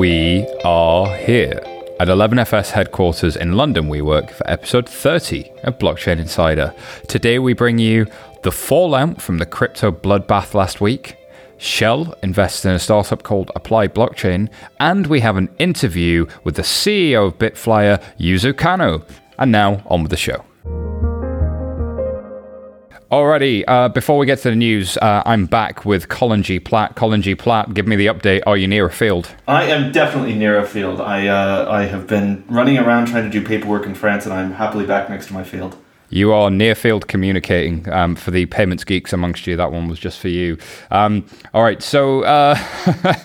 We are here at 11FS headquarters in London, we work for episode 30 of Blockchain Insider. Today, we bring you the fallout from the crypto bloodbath last week. Shell invests in a startup called Apply Blockchain, and we have an interview with the CEO of Bitflyer, Yuzo Kano. And now, on with the show. Alrighty, uh, before we get to the news, uh, I'm back with Colin G. Platt. Colin G. Platt, give me the update. Are you near a field? I am definitely near a field. I, uh, I have been running around trying to do paperwork in France, and I'm happily back next to my field. You are near field communicating um, for the payments geeks amongst you. That one was just for you. Um, all right, so uh,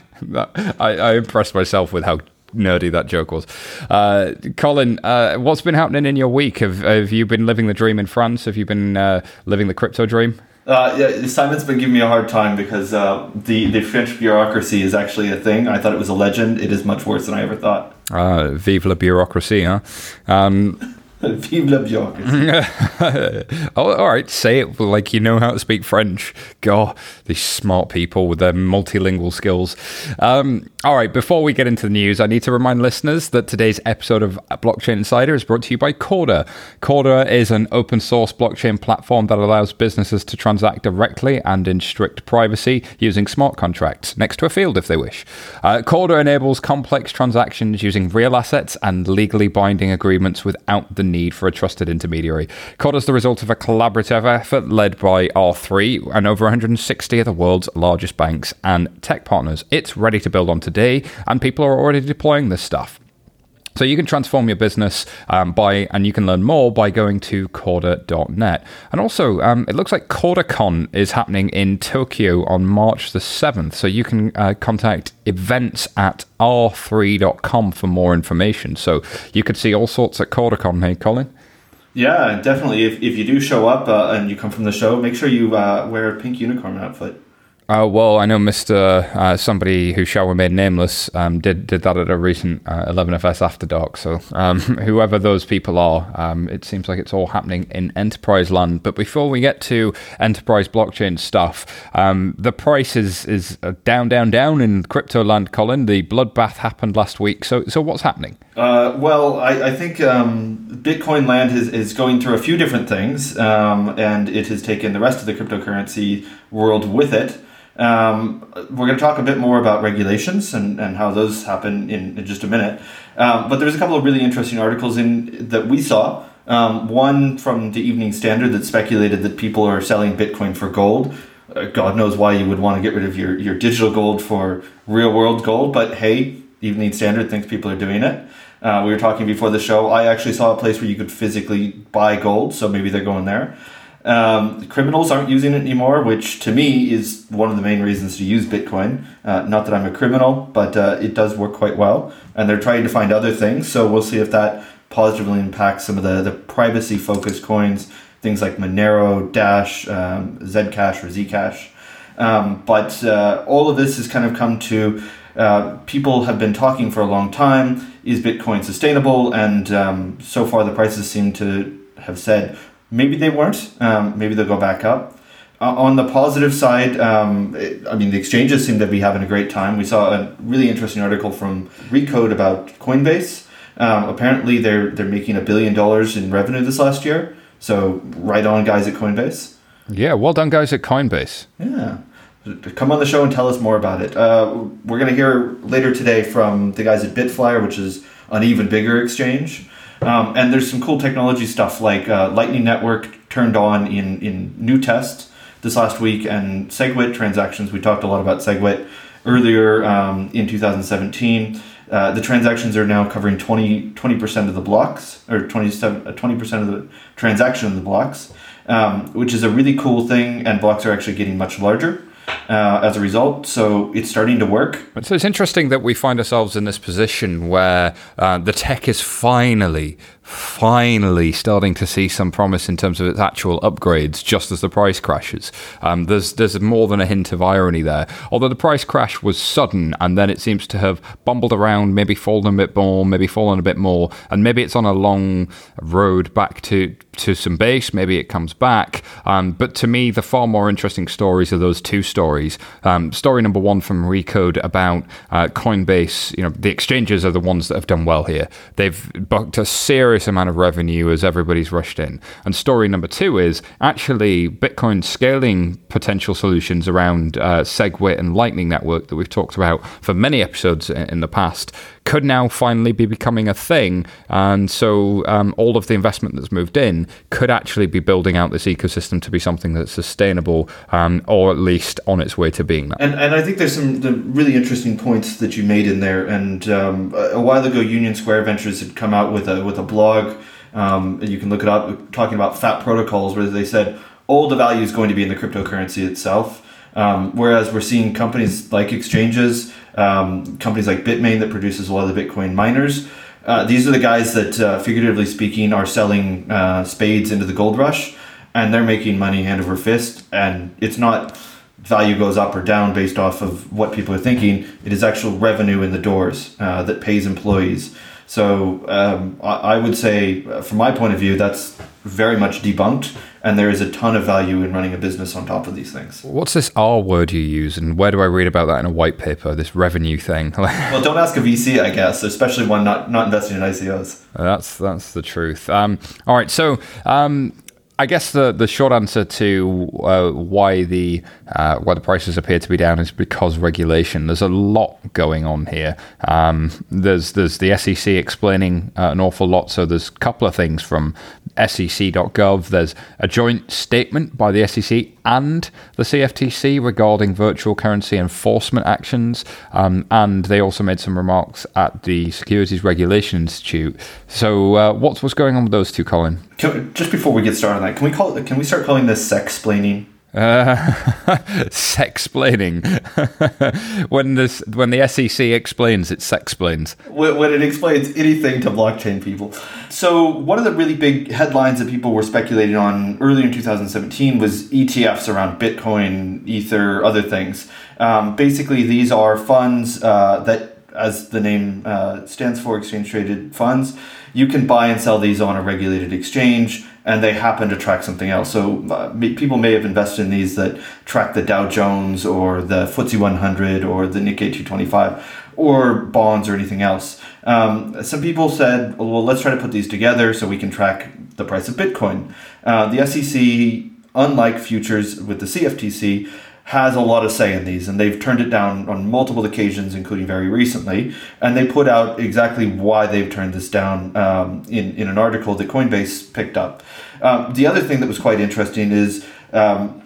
I, I impressed myself with how nerdy that joke was. Uh, Colin, uh, what's been happening in your week? Have, have you been living the dream in France? Have you been uh, living the crypto dream? Uh, yeah, Simon's been giving me a hard time because uh, the the French bureaucracy is actually a thing. I thought it was a legend. It is much worse than I ever thought. Uh, vive la bureaucracy, huh? Um, Vive la oh, all right, say it like you know how to speak French. God, these smart people with their multilingual skills. Um, all right, before we get into the news, I need to remind listeners that today's episode of Blockchain Insider is brought to you by Corda. Corda is an open source blockchain platform that allows businesses to transact directly and in strict privacy using smart contracts next to a field if they wish. Uh, Corda enables complex transactions using real assets and legally binding agreements without the need for a trusted intermediary. Corda is the result of a collaborative effort led by R3 and over 160 of the world's largest banks and tech partners. It's ready to build on today, and people are already deploying this stuff. So you can transform your business um, by, and you can learn more by going to Corda.net. And also, um, it looks like CordaCon is happening in Tokyo on March the 7th. So you can uh, contact events at r3.com for more information. So you could see all sorts at CordaCon. Hey, Colin? Yeah, definitely. If, if you do show up uh, and you come from the show, make sure you uh, wear a pink unicorn outfit. Uh, well, I know Mr. Uh, somebody who shall remain nameless um, did did that at a recent uh, 11FS After Dark. So um, whoever those people are, um, it seems like it's all happening in enterprise land. But before we get to enterprise blockchain stuff, um, the price is is uh, down, down, down in crypto land. Colin, the bloodbath happened last week. So so what's happening? Uh, well, I, I think um, Bitcoin land is, is going through a few different things, um, and it has taken the rest of the cryptocurrency world with it. Um, we're going to talk a bit more about regulations and, and how those happen in, in just a minute. Um, but there's a couple of really interesting articles in that we saw. Um, one from the Evening Standard that speculated that people are selling Bitcoin for gold. Uh, God knows why you would want to get rid of your, your digital gold for real world gold, but hey, Evening Standard thinks people are doing it. Uh, we were talking before the show. I actually saw a place where you could physically buy gold, so maybe they're going there. Um, criminals aren't using it anymore, which to me is one of the main reasons to use Bitcoin. Uh, not that I'm a criminal, but uh, it does work quite well. And they're trying to find other things, so we'll see if that positively impacts some of the, the privacy focused coins, things like Monero, Dash, um, Zcash, or Zcash. Um, but uh, all of this has kind of come to uh, people have been talking for a long time is Bitcoin sustainable? And um, so far, the prices seem to have said maybe they weren't. Um, maybe they'll go back up. Uh, on the positive side, um, it, I mean, the exchanges seem to be having a great time. We saw a really interesting article from Recode about Coinbase. Um, apparently, they're they're making a billion dollars in revenue this last year. So, right on, guys at Coinbase. Yeah, well done, guys at Coinbase. Yeah come on the show and tell us more about it. Uh, we're going to hear later today from the guys at Bitflyer, which is an even bigger exchange. Um, and there's some cool technology stuff like uh, Lightning Network turned on in, in new tests this last week, and SegWit transactions. We talked a lot about SegWit earlier um, in 2017. Uh, the transactions are now covering 20, 20% of the blocks, or 27, 20% uh, of the transaction of the blocks, um, which is a really cool thing, and blocks are actually getting much larger uh, as a result. So it's starting to work. So it's interesting that we find ourselves in this position where uh, the tech is finally, finally starting to see some promise in terms of its actual upgrades, just as the price crashes. Um, there's there's more than a hint of irony there. Although the price crash was sudden, and then it seems to have bumbled around, maybe fallen a bit more, maybe fallen a bit more, and maybe it's on a long road back to to some base, maybe it comes back. Um, but to me, the far more interesting stories are those two stories. Um, story number one from Recode about uh, Coinbase. You know, the exchanges are the ones that have done well here. They've booked a amount of revenue as everybody's rushed in. And story number two is actually Bitcoin scaling potential solutions around uh, SegWit and Lightning Network that we've talked about for many episodes in the past could now finally be becoming a thing. And so um, all of the investment that's moved in could actually be building out this ecosystem to be something that's sustainable um, or at least on its way to being that. And, and I think there's some the really interesting points that you made in there. And um, a while ago, Union Square Ventures had come out with a, with a blog. Um, you can look it up talking about fat protocols where they said all the value is going to be in the cryptocurrency itself. Um, whereas we're seeing companies like exchanges um, companies like Bitmain that produces a lot of the Bitcoin miners. Uh, these are the guys that, uh, figuratively speaking, are selling uh, spades into the gold rush, and they're making money hand over fist. And it's not value goes up or down based off of what people are thinking. It is actual revenue in the doors uh, that pays employees. So um, I, I would say, uh, from my point of view, that's very much debunked and there is a ton of value in running a business on top of these things. What's this R word you use, and where do I read about that in a white paper? This revenue thing. well, don't ask a VC, I guess, especially one not not investing in ICOs. That's that's the truth. Um, all right, so um, I guess the, the short answer to uh, why the uh, why the prices appear to be down is because regulation. There's a lot going on here. Um, there's there's the SEC explaining uh, an awful lot. So there's a couple of things from SEC.gov. There's a joint statement by the SEC and the CFTC regarding virtual currency enforcement actions, um, and they also made some remarks at the Securities Regulation Institute. So uh, what's what's going on with those two, Colin? Can, just before we get started on that, can we call it? Can we start calling this sex explaining? Uh, sexplaining. when this when the SEC explains, it sexplains. When, when it explains anything to blockchain people. So one of the really big headlines that people were speculating on earlier in 2017 was ETFs around Bitcoin, Ether, other things. Um, basically, these are funds uh, that, as the name uh, stands for, exchange traded funds. You can buy and sell these on a regulated exchange and they happen to track something else. So uh, people may have invested in these that track the Dow Jones or the FTSE 100 or the Nikkei 225 or bonds or anything else. Um, some people said, well, let's try to put these together so we can track the price of Bitcoin. Uh, the SEC, unlike futures with the CFTC, has a lot of say in these, and they've turned it down on multiple occasions, including very recently. And they put out exactly why they've turned this down um, in, in an article that Coinbase picked up. Um, the other thing that was quite interesting is um,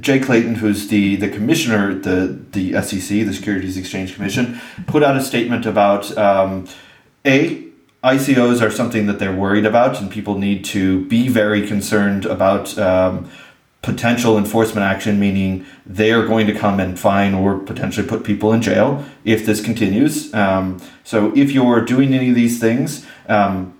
Jay Clayton, who's the, the commissioner, the, the SEC, the Securities Exchange Commission, put out a statement about um, A, ICOs are something that they're worried about, and people need to be very concerned about um, potential enforcement action, meaning they are going to come and fine or potentially put people in jail if this continues. Um, so if you're doing any of these things, um,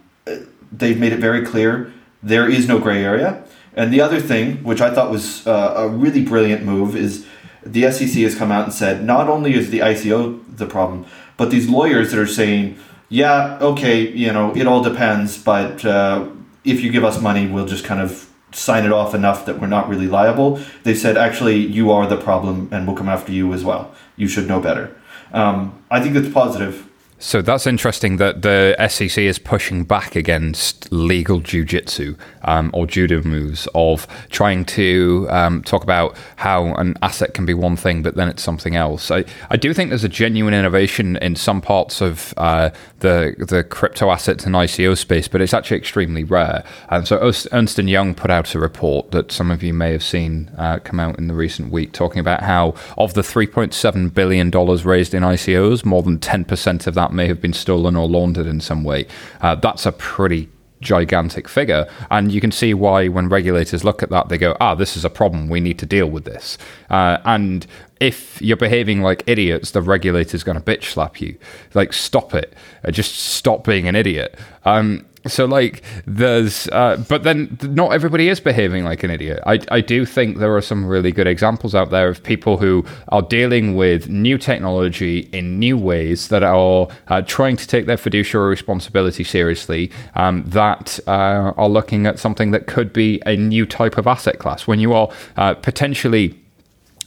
they've made it very clear there is no gray area. And the other thing, which I thought was uh, a really brilliant move, is the SEC has come out and said not only is the ICO the problem, but these lawyers that are saying, yeah, okay, you know, it all depends, but uh, if you give us money, we'll just kind of sign it off enough that we're not really liable. They said, actually, you are the problem and we'll come after you as well. You should know better. Um, I think that's positive. So that's interesting that the SEC is pushing back against legal jujitsu um, or judo moves of trying to um, talk about how an asset can be one thing, but then it's something else. I, I do think there's a genuine innovation in some parts of uh, the the crypto assets and ICO space, but it's actually extremely rare. And so Ernst and Young put out a report that some of you may have seen uh, come out in the recent week, talking about how of the 3.7 billion dollars raised in ICOs, more than 10% of that may have been stolen or laundered in some way. Uh, that's a pretty gigantic figure. And you can see why, when regulators look at that, they go, ah, this is a problem. We need to deal with this. Uh, and if you're behaving like idiots, the regulator's going to bitch slap you. Like, stop it. Uh, just stop being an idiot. Um, so like there's uh, but then not everybody is behaving like an idiot. I, I do think there are some really good examples out there of people who are dealing with new technology in new ways that are uh, trying to take their fiduciary responsibility seriously um, that uh, are looking at something that could be a new type of asset class. When you are uh, potentially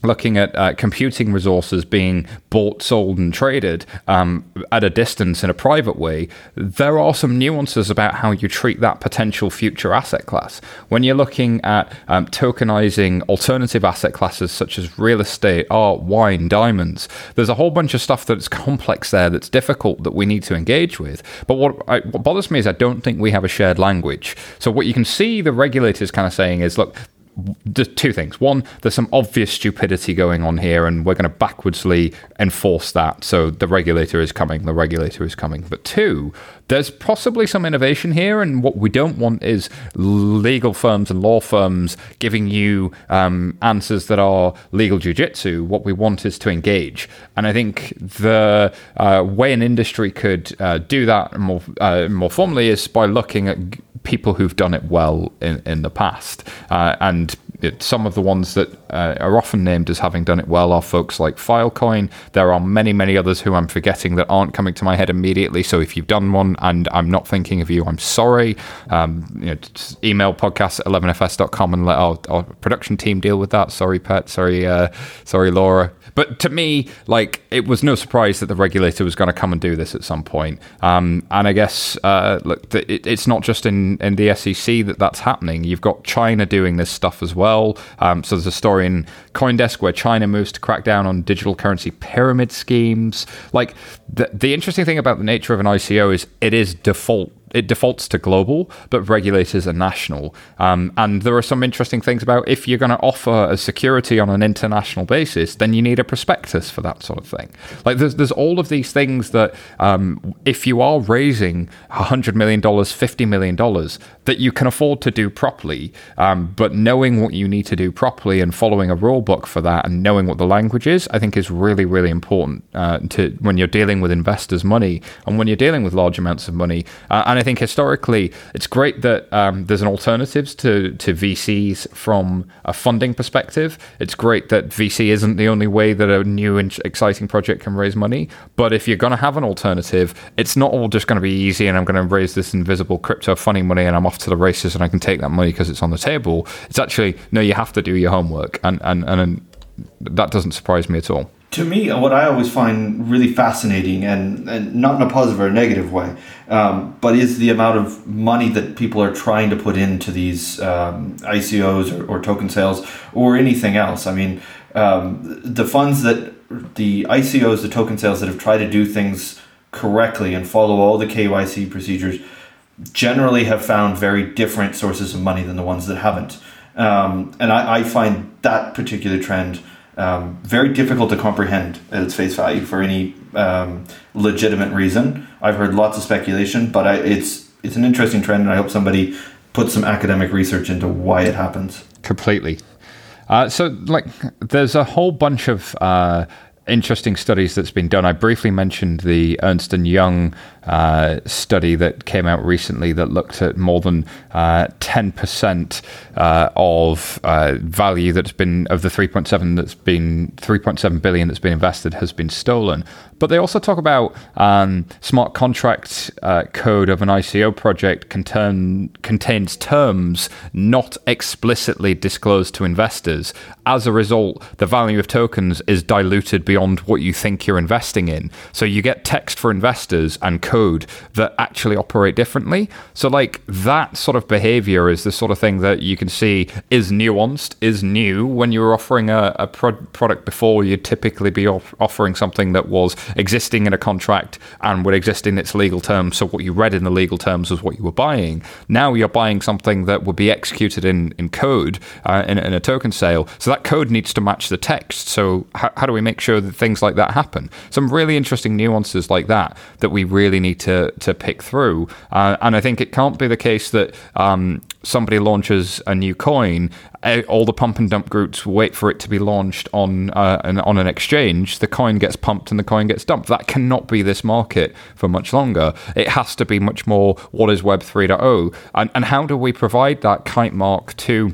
looking at uh, computing resources being bought, sold, and traded um, at a distance in a private way, there are some nuances about how you treat that potential future asset class. When you're looking at um, tokenizing alternative asset classes such as real estate, art, wine, diamonds, there's a whole bunch of stuff that's complex there that's difficult that we need to engage with. But what, I, what bothers me is I don't think we have a shared language. So what you can see the regulators kind of saying is, look, two things. One, there's some obvious stupidity going on here, and we're going to backwardsly enforce that. So the regulator is coming, the regulator is coming. But two, there's possibly some innovation here, and what we don't want is legal firms and law firms giving you um, answers that are legal jujitsu. What we want is to engage, and I think the uh, way an industry could uh, do that more uh, more formally is by looking at people who've done it well in, in the past. Uh, and it, some of the ones that uh, are often named as having done it well are folks like Filecoin. There are many, many others who I'm forgetting that aren't coming to my head immediately. So if you've done one and I'm not thinking of you, I'm sorry. Um, you know, email podcast at 11fs.com and let our, our, production team deal with that. Sorry, Pet. Sorry, uh, sorry, Laura. But to me, like it was no surprise that the regulator was going to come and do this at some point. Um, and I guess uh, look, it, it's not just in in the SEC that that's happening. You've got China doing this stuff as well. Um, so there's a story in CoinDesk where China moves to crack down on digital currency pyramid schemes. Like the the interesting thing about the nature of an ICO is it is default it defaults to global, but regulators are national. Um, and there are some interesting things about if you're going to offer a security on an international basis, then you need a prospectus for that sort of thing. Like there's there's all of these things that um, if you are raising hundred million dollars, fifty million dollars, that you can afford to do properly. Um, but knowing what you need to do properly and following a rule book for that, and knowing what the language is, I think is really really important uh, to when you're dealing with investors' money and when you're dealing with large amounts of money. Uh, and I think historically, it's great that um, there's an alternatives to, to VCs from a funding perspective. It's great that VC isn't the only way that a new and exciting project can raise money. But if you're going to have an alternative, it's not all just going to be easy and I'm going to raise this invisible crypto funding money and I'm off to the races and I can take that money because it's on the table. It's actually, no, you have to do your homework. And, and, and that doesn't surprise me at all to me, what I always find really fascinating, and, and not in a positive or a negative way, um, but is the amount of money that people are trying to put into these um, ICOs or, or, token sales or anything else. I mean, um, the funds that the ICOs, the token sales that have tried to do things correctly and follow all the KYC procedures generally have found very different sources of money than the ones that haven't. Um, and I, I find that particular trend um, very difficult to comprehend at its face value for any um, legitimate reason. I've heard lots of speculation, but I, it's it's an interesting trend, and I hope somebody puts some academic research into why it happens. Completely. Uh, so, like, there's a whole bunch of uh, interesting studies that's been done. I briefly mentioned the Ernst and Young uh, study that came out recently that looked at more than uh, 10% uh, of uh, value that's been of the 3.7 that's been 3.7 billion that's been invested has been stolen. But they also talk about um, smart contract uh, code of an ICO project contain, contains terms not explicitly disclosed to investors. As a result, the value of tokens is diluted beyond what you think you're investing in. So you get text for investors and code that actually operate differently. So, like that sort of behavior is the sort of thing that you can see is nuanced, is new. When you're offering a, a pro- product before, you'd typically be off- offering something that was existing in a contract and would exist in its legal terms. So, what you read in the legal terms was what you were buying. Now you're buying something that would be executed in, in code uh, in, in, a token sale. So, that code needs to match the text. So, how, how do we make sure things like that happen? Some really interesting nuances like that that we really need to to pick through. Uh, and I think it can't be the case that um, somebody launches a new coin, eh, all the pump and dump groups wait for it to be launched on uh, an, on an exchange. The coin gets pumped and the coin gets dumped. That cannot be this market for much longer. It has to be much more what is Web 3.0, and and how do we provide that kite mark to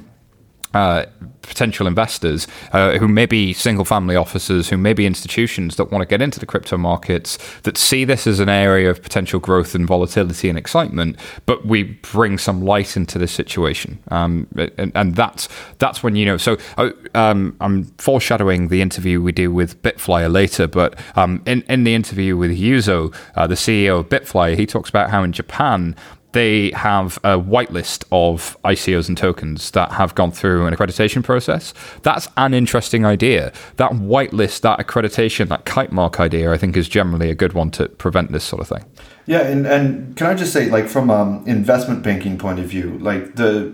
uh, potential investors uh, who may be single family offices, who may be institutions that want to get into the crypto markets, that see this as an area of potential growth and volatility and excitement, but we bring some light into this situation. Um, and, and, that's that's when, you know, so uh, um, I'm foreshadowing the interview we do with Bitflyer later, but um, in, in the interview with Yuzo, uh, the CEO of Bitflyer, he talks about how in Japan, they have a whitelist of ICOs and tokens that have gone through an accreditation process. That's an interesting idea. That whitelist, that accreditation, that kite mark idea, I think is generally a good one to prevent this sort of thing. Yeah, and, and can I just say, like, from an investment banking point of view, like, the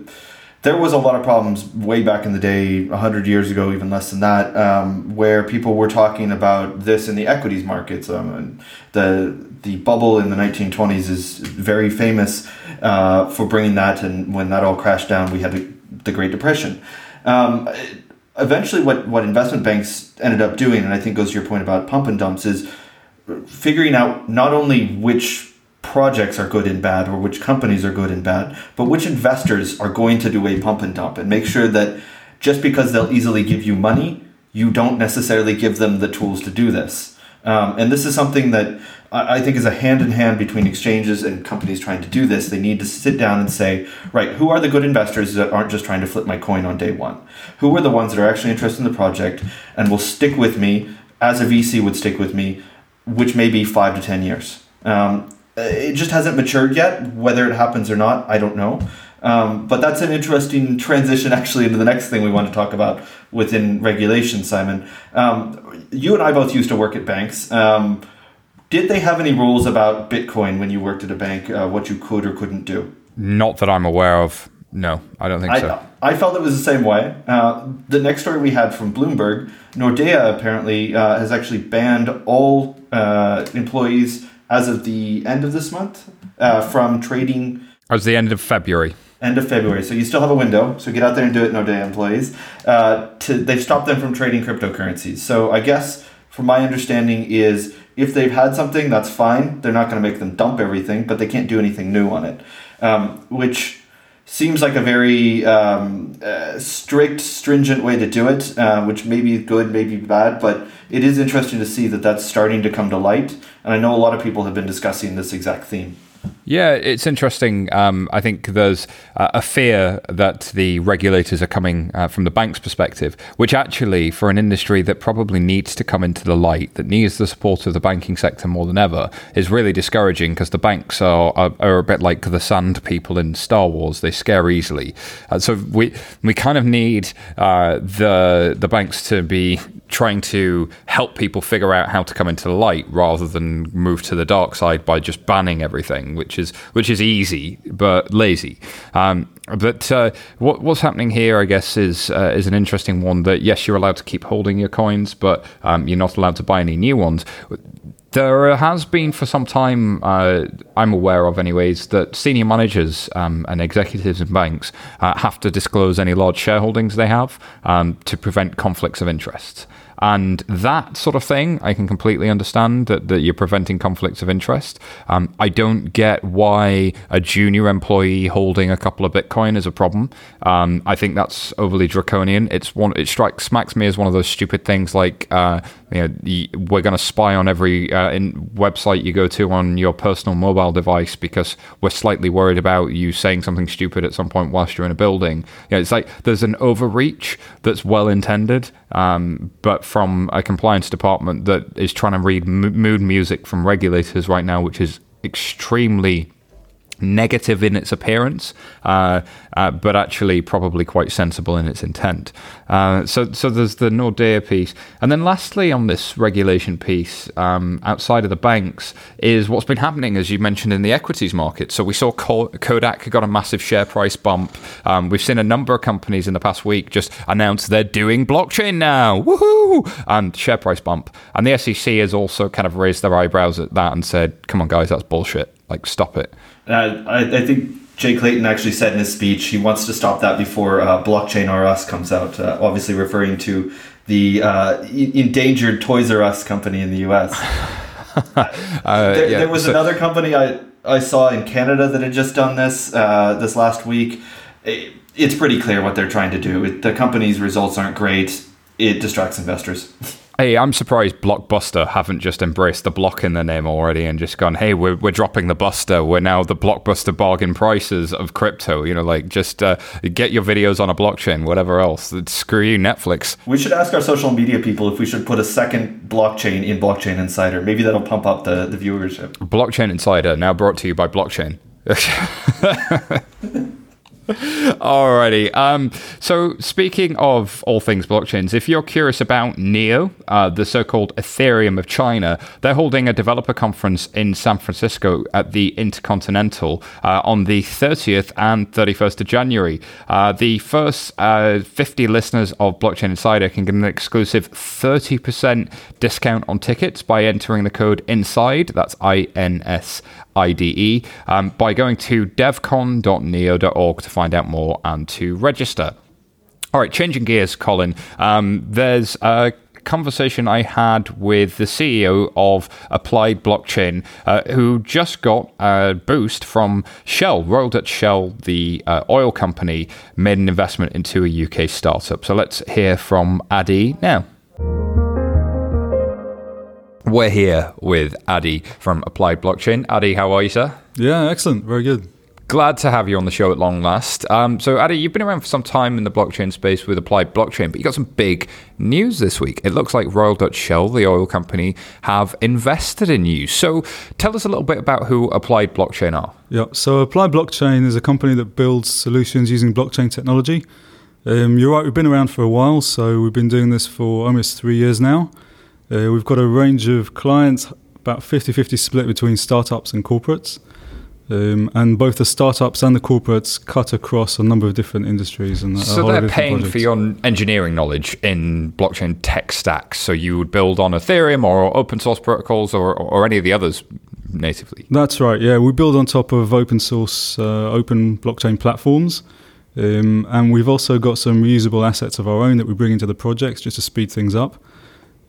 there was a lot of problems way back in the day, 100 years ago, even less than that, um, where people were talking about this in the equities markets. Um, the the bubble in the 1920s is very famous uh, for bringing that, and when that all crashed down, we had the, the Great Depression. Um, eventually, what, what investment banks ended up doing, and I think goes to your point about pump and dumps, is figuring out not only which projects are good and bad or which companies are good and bad, but which investors are going to do a pump and dump and make sure that just because they'll easily give you money, you don't necessarily give them the tools to do this. Um, and this is something that I think is a hand in hand between exchanges and companies trying to do this. They need to sit down and say, right, who are the good investors that aren't just trying to flip my coin on day one? Who are the ones that are actually interested in the project and will stick with me as a VC would stick with me, which may be five to 10 years? Um, it just hasn't matured yet. Whether it happens or not, I don't know. Um, but that's an interesting transition actually into the next thing we want to talk about within regulation, Simon. Um, you and I both used to work at banks. Um, did they have any rules about Bitcoin when you worked at a bank, uh, what you could or couldn't do? Not that I'm aware of. No, I don't think I, so. I felt it was the same way. Uh, the next story we had from Bloomberg Nordea apparently uh, has actually banned all uh, employees as of the end of this month uh, from trading. As the end of February end of February. So you still have a window. So get out there and do it, Nordea employees. Uh, to, they've stopped them from trading cryptocurrencies. So I guess, from my understanding, is if they've had something, that's fine. They're not going to make them dump everything, but they can't do anything new on it, um, which seems like a very um, uh, strict, stringent way to do it, uh, which may be good, may be bad, but it is interesting to see that that's starting to come to light. And I know a lot of people have been discussing this exact theme. Yeah, it's interesting. Um, I think there's uh, a fear that the regulators are coming uh, from the bank's perspective, which actually, for an industry that probably needs to come into the light, that needs the support of the banking sector more than ever, is really discouraging because the banks are, are, are, a bit like the sand people in Star Wars. They scare easily. Uh, so we we kind of need uh, the the banks to be trying to help people figure out how to come into the light rather than move to the dark side by just banning everything, which is which is easy but lazy. Um, but uh, what, what's happening here, I guess, is uh, is an interesting one. That yes, you're allowed to keep holding your coins, but um, you're not allowed to buy any new ones. There has been for some time, uh, I'm aware of, anyways, that senior managers um, and executives in banks uh, have to disclose any large shareholdings they have um, to prevent conflicts of interest. And that sort of thing, I can completely understand that, that you're preventing conflicts of interest. Um, I don't get why a junior employee holding a couple of Bitcoin is a problem. Um, I think that's overly draconian. It's one. It strikes smacks me as one of those stupid things like uh, you know, we're going to spy on every uh, website you go to on your personal mobile device because we're slightly worried about you saying something stupid at some point whilst you're in a building. You know, it's like there's an overreach that's well intended, um, but from a compliance department that is trying to read m- mood music from regulators right now, which is extremely negative in its appearance, uh, uh, but actually probably quite sensible in its intent. Uh, so, so there's the Nordea piece, and then lastly on this regulation piece, um, outside of the banks, is what's been happening, as you mentioned, in the equities market. So we saw Kodak got a massive share price bump. Um, we've seen a number of companies in the past week just announce they're doing blockchain now, woohoo, and share price bump. And the SEC has also kind of raised their eyebrows at that and said, "Come on, guys, that's bullshit. Like, stop it." Uh, I, I, think Jay Clayton actually said in his speech he wants to stop that before uh, Blockchain R Us comes out, uh, obviously referring to the uh, endangered Toys R Us company in the US. Uh, there, yeah, there, was so, another company I, I saw in Canada that had just done this uh, this last week. It, it's pretty clear what they're trying to do. It, the company's results aren't great. It distracts investors. Hey, I'm surprised Blockbuster haven't just embraced the block in their name already and just gone, hey, we're, we're dropping the Buster. We're now the Blockbuster bargain prices of crypto. You know, like just uh, get your videos on a blockchain, whatever else. Screw you, Netflix. We should ask our social media people if we should put a second blockchain in Blockchain Insider. Maybe that'll pump up the, the viewership. Blockchain Insider, now brought to you by Blockchain. Alrighty. Um, so, speaking of all things blockchains, if you're curious about NEO, uh, the so called Ethereum of China, they're holding a developer conference in San Francisco at the Intercontinental uh, on the 30th and 31st of January. Uh, the first uh, 50 listeners of Blockchain Insider can get an exclusive 30% discount on tickets by entering the code INSIDE. That's I N S IDE um, by going to devcon.neo.org to find out more and to register. All right, changing gears, Colin. Um, there's a conversation I had with the CEO of Applied Blockchain, uh, who just got a boost from Shell. Royal Dutch Shell, the uh, oil company, made an investment into a UK startup. So let's hear from Adi now. We're here with Adi from Applied Blockchain. Adi, how are you, sir? Yeah, excellent. Very good. Glad to have you on the show at long last. Um, so, Adi, you've been around for some time in the blockchain space with Applied Blockchain, but you got some big news this week. It looks like Royal Dutch Shell, the oil company, have invested in you. So, tell us a little bit about who Applied Blockchain are. Yeah, so Applied Blockchain is a company that builds solutions using blockchain technology. Um, you're right, we've been around for a while, so we've been doing this for almost three years now. Uh, we've got a range of clients, about 50 50 split between startups and corporates. Um, and both the startups and the corporates cut across a number of different industries. And so they're paying projects. for your engineering knowledge in blockchain tech stacks. So you would build on Ethereum or open source protocols or, or any of the others natively. That's right. Yeah, we build on top of open source, uh, open blockchain platforms. Um, and we've also got some reusable assets of our own that we bring into the projects just to speed things up.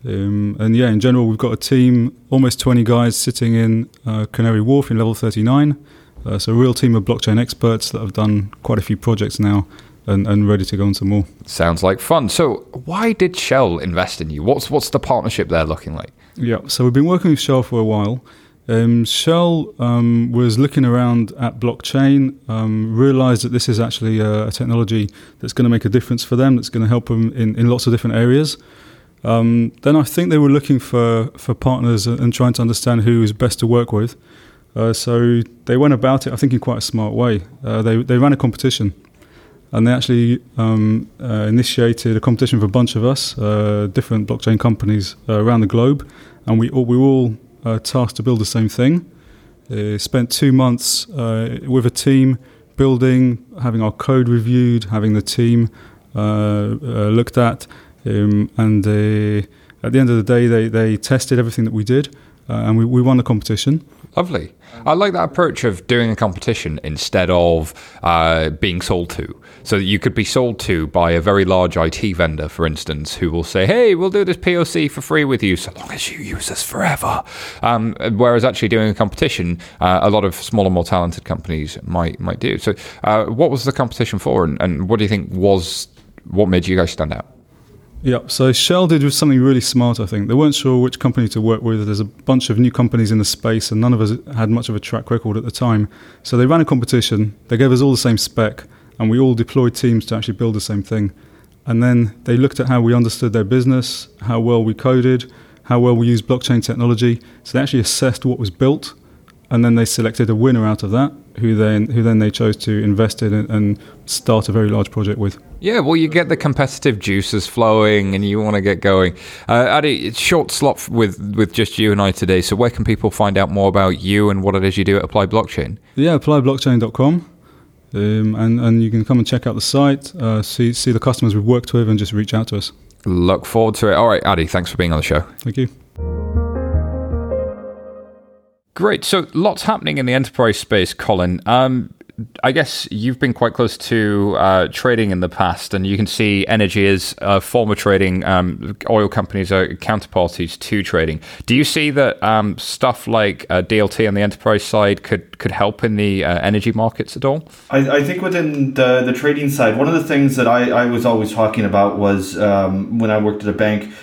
Um, and yeah, in general, we've got a team, almost 20 guys sitting in uh, Canary Wharf in level 39. Uh, so, a real team of blockchain experts that have done quite a few projects now and, and ready to go on some more. Sounds like fun. So, why did Shell invest in you? What's, what's the partnership there looking like? Yeah, so we've been working with Shell for a while. Um, Shell um, was looking around at blockchain, um, realized that this is actually a, a technology that's going to make a difference for them, that's going to help them in, in lots of different areas. Um, then I think they were looking for, for partners and trying to understand who is best to work with. Uh, so they went about it, I think, in quite a smart way. Uh, they, they ran a competition and they actually um, uh, initiated a competition for a bunch of us, uh, different blockchain companies uh, around the globe, and we all, we were all uh, tasked to build the same thing. spent two months with a team building, having our code reviewed, having the team looked at, um, and uh, at the end of the day, they, they tested everything that we did, uh, and we, we won the competition. Lovely. I like that approach of doing a competition instead of uh, being sold to. So that you could be sold to by a very large IT vendor, for instance, who will say, hey, we'll do this POC for free with you so long as you use us forever. Um, whereas actually doing a competition, uh, a lot of smaller, more talented companies might might do. So, uh, what was the competition for, and, and what do you think was what made you guys stand out? Yeah, so Shell did something really smart, I think. They weren't sure which company to work with. There's a bunch of new companies in the space, and none of us had much of a track record at the time. So they ran a competition, they gave us all the same spec, and we all deployed teams to actually build the same thing. And then they looked at how we understood their business, how well we coded, how well we used blockchain technology. So they actually assessed what was built, and then they selected a winner out of that. Who then who then they chose to invest in and, start a very large project with. Yeah, well, you get the competitive juices flowing, and you want to get going. Uh, Adi, it's short slot with with just you and I today. So, where can people find out more about you and what it is you do at Apply Blockchain? Yeah, applyblockchain.com. Um, and, and you can come and check out the site, uh, see, see the customers we've worked with, and just reach out to us. Look forward to it. All right, Adi, thanks for being on the show. Thank you. Great. So, lots happening in the enterprise space, Colin. Um, I guess you've been quite close to uh, trading in the past, and you can see energy as uh, former trading. Um, oil companies are counterparties to trading. Do you see that um, stuff like uh, DLT on the enterprise side could could help in the uh, energy markets at all? I, I, think within the the trading side, one of the things that I, I was always talking about was um, when I worked at a bank.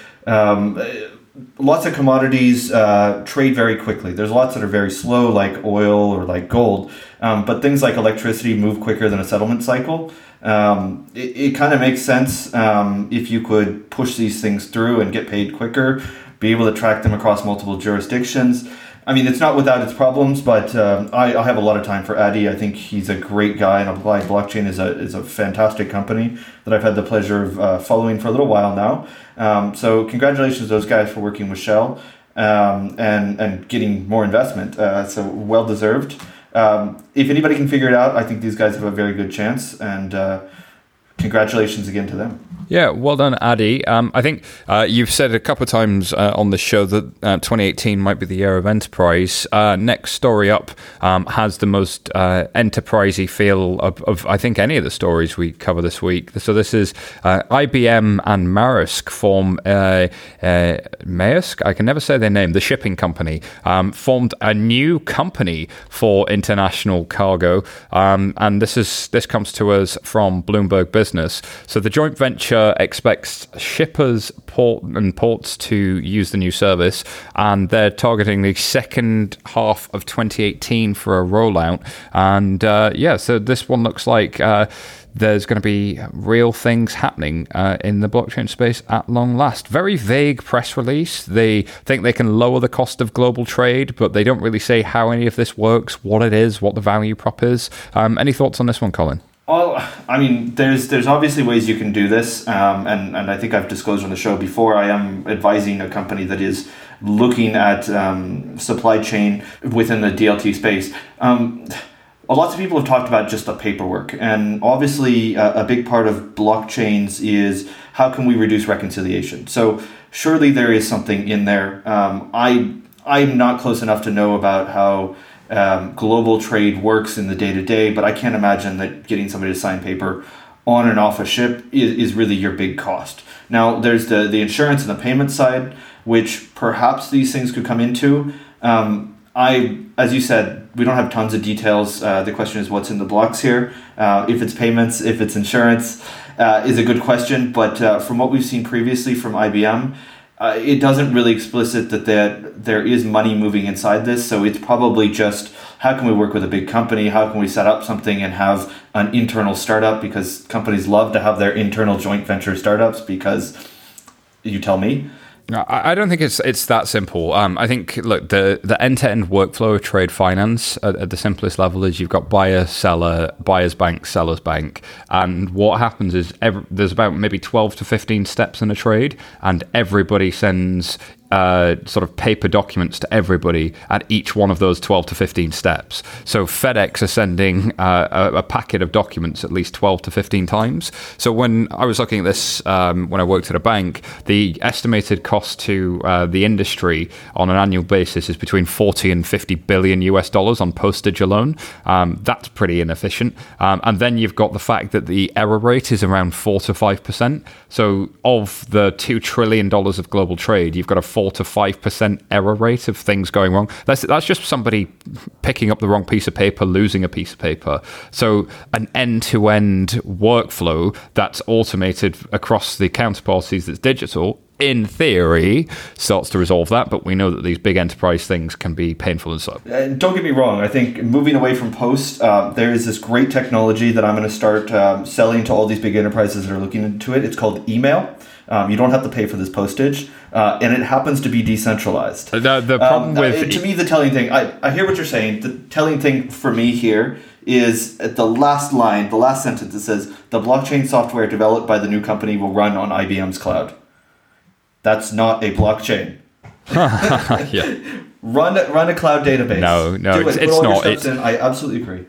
Lots of commodities uh, trade very quickly. There's lots that are very slow, like oil or like gold. Um, but things like electricity move quicker than a settlement cycle. Um, it, it kind of makes sense um, if you could push these things through and get paid quicker, be able to track them across multiple jurisdictions. I mean, it's not without its problems, but um, I, I, have a lot of time for Adi. I think he's a great guy, and Applied Blockchain is a, is a fantastic company that I've had the pleasure of uh, following for a little while now. Um, so, congratulations to those guys for working with Shell um, and, and getting more investment. Uh, so, well deserved. Um, if anybody can figure it out, I think these guys have a very good chance, and uh, congratulations again to them. Yeah, well done, Adi. Um, I think uh, you've said a couple of times uh, on the show that uh, 2018 might be the year of enterprise. Uh, next story up um, has the most uh, enterprisey feel of, of, I think, any of the stories we cover this week. So this is uh, IBM and Maersk form Maersk. I can never say their name. The shipping company um, formed a new company for international cargo, um, and this is this comes to us from Bloomberg Business. So the joint venture expects shippers port and ports to use the new service, and they're targeting the second half of 2018 for a rollout. And uh, yeah, so this one looks like. Uh, there's going to be real things happening uh, in the blockchain space at long last. Very vague press release. They think they can lower the cost of global trade, but they don't really say how any of this works, what it is, what the value prop is. Um, any thoughts on this one, Colin? Well, I mean, there's there's obviously ways you can do this, um, and and I think I've disclosed on the show before. I am advising a company that is looking at um, supply chain within the DLT space. Um, lots of people have talked about just the paperwork, and obviously a, a big part of blockchains is how can we reduce reconciliation. So surely there is something in there. Um, I I'm not close enough to know about how um, global trade works in the day to day, but I can't imagine that getting somebody to sign paper on and off a ship is, is really your big cost. Now, there's the, the insurance and the payment side, which perhaps these things could come into. Um, I, as you said, we don't have tons of details. Uh, the question is what's in the blocks here. Uh, if it's payments, if it's insurance, uh, is a good question. But uh, from what we've seen previously from IBM, uh, it doesn't really explicit that there, there is money moving inside this. So it's probably just how can we work with a big company? How can we set up something and have an internal startup? Because companies love to have their internal joint venture startups because you tell me. I don't think it's it's that simple. Um, I think look the the end to end workflow of trade finance at, at, the simplest level is you've got buyer, seller, buyer's bank, seller's bank, and what happens is every, there's about maybe twelve to fifteen steps in a trade, and everybody sends uh, sort of paper documents to everybody at each one of those 12 to 15 steps. So FedEx are sending uh, a, a, packet of documents at least 12 to 15 times. So when I was looking at this um, when I worked at a bank, the estimated cost to uh, the industry on an annual basis is between 40 and 50 billion US dollars on postage alone. Um, that's pretty inefficient. Um, and then you've got the fact that the error rate is around 4 to 5%. So of the $2 trillion of global trade, you've got a four to five percent error rate of things going wrong. That's that's just somebody picking up the wrong piece of paper, losing a piece of paper. So an end-to-end workflow that's automated across the counterparties that's digital in theory, starts to resolve that. But we know that these big enterprise things can be painful and so. Uh, don't get me wrong. I think moving away from post, uh, there is this great technology that I'm going to start um, selling to all these big enterprises that are looking into it. It's called email. Um, you don't have to pay for this postage, uh, and it happens to be decentralized. The, the problem Um, with to me, the telling thing, I, I hear what you're saying. The telling thing for me here is at the last line, the last sentence, it says, the blockchain software developed by the new company will run on IBM's cloud. That's not a blockchain. yeah. Run, run a cloud database. No, no, Do it's- it. It's not. It's- in. I absolutely agree.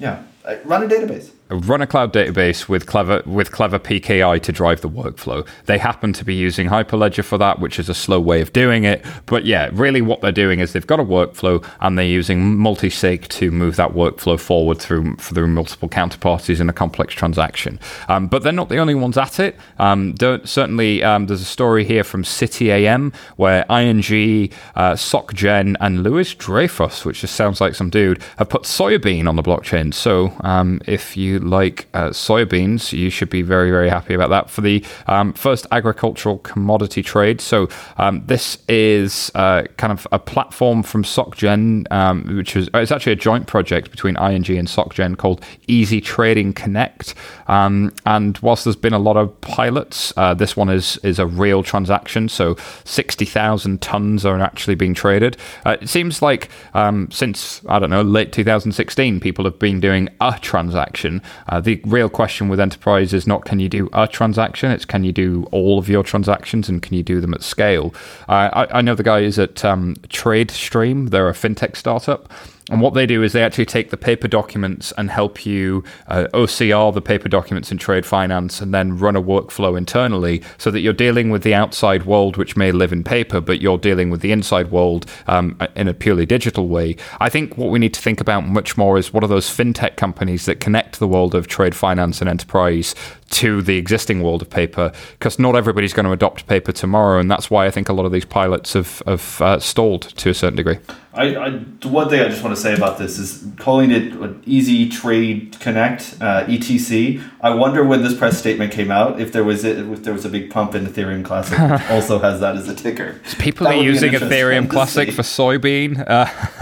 Yeah. Run a database. Run a cloud database with clever with clever PKI to drive the workflow. They happen to be using Hyperledger for that, which is a slow way of doing it. But yeah, really what they're doing is they've got a workflow and they're using multi-sig to move that workflow forward through through multiple counterparties in a complex transaction. Um, but they're not the only ones at it. Um, certainly, um, there's a story here from City AM where ING, uh, SocGen, and Louis Dreyfus, which just sounds like some dude, have put soybean on the blockchain. So um, if you like uh, soybeans, you should be very, very happy about that for the um, first agricultural commodity trade. So um, this is uh, kind of a platform from SocGen, um, which is it's actually a joint project between ING and SocGen called Easy Trading Connect. Um, and whilst there's been a lot of pilots, uh, this one is is a real transaction. So sixty thousand tons are actually being traded. Uh, it seems like um, since I don't know late 2016, people have been doing a transaction. Uh, the real question with enterprise is not can you do a transaction; it's can you do all of your transactions and can you do them at scale. Uh, I, I know the guys at um, TradeStream; they're a fintech startup. And what they do is they actually take the paper documents and help you uh, OCR the paper documents in trade finance and then run a workflow internally so that you're dealing with the outside world, which may live in paper, but you're dealing with the inside world um, in a purely digital way. I think what we need to think about much more is what are those fintech companies that connect the world of trade finance and enterprise to the existing world of paper because not everybody's going to adopt paper tomorrow. And that's why I think a lot of these pilots have, have uh, stalled to a certain degree. I, I, one thing I just want to say about this is calling it an Easy Trade Connect uh, (ETC). I wonder when this press statement came out if there was a, if there was a big pump in Ethereum Classic, also has that as a ticker. People That are would be an using Ethereum Classic for soybean.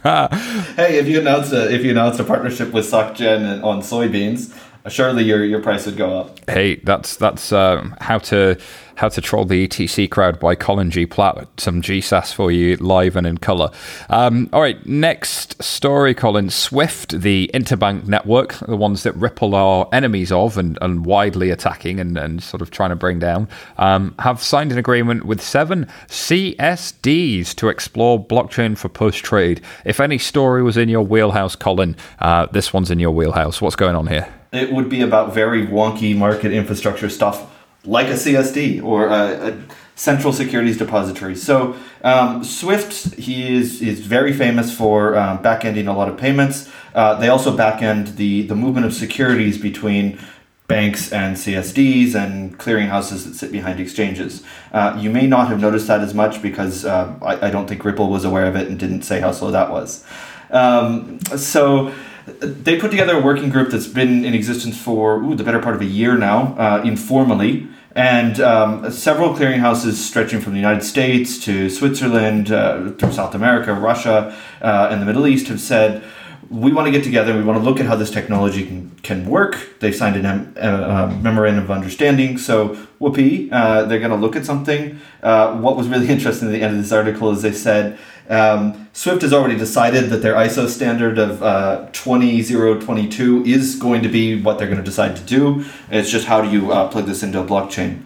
Uh, Hey, if you announced a if you announced a partnership with SocGen on soybeans, surely your your price would go up. hey, that's that's um, how to how to troll the ETC crowd by Colin G. Platt. Some GSAS for you live and in color. Um, all right, next story, Colin. Swift, the interbank network, the ones that Ripple are enemies of and, and widely attacking and, and sort of trying to bring down, um, have signed an agreement with seven CSDs to explore blockchain for post trade. If any story was in your wheelhouse, Colin, uh, this one's in your wheelhouse. What's going on here? It would be about very wonky market infrastructure stuff like a CSD or a, a central securities depository. So um, Swift, he is is very famous for um, backending a lot of payments. Uh, they also backend the the movement of securities between banks and CSDs and clearinghouses that sit behind exchanges. Uh, you may not have noticed that as much because uh, I, I don't think Ripple was aware of it and didn't say how slow that was. Um, so they put together a working group that's been in existence for ooh, the better part of a year now, uh, informally. And um, several clearinghouses stretching from the United States to Switzerland, uh, through South America, Russia, uh, and the Middle East have said, we want to get together. We want to look at how this technology can, can work. They've signed a mem- uh, uh, memorandum of understanding. So, whoopee, uh, they're going to look at something. Uh, what was really interesting at the end of this article is they said um, Swift has already decided that their ISO standard of uh, 20022 is going to be what they're going to decide to do. It's just how do you uh, plug this into a blockchain.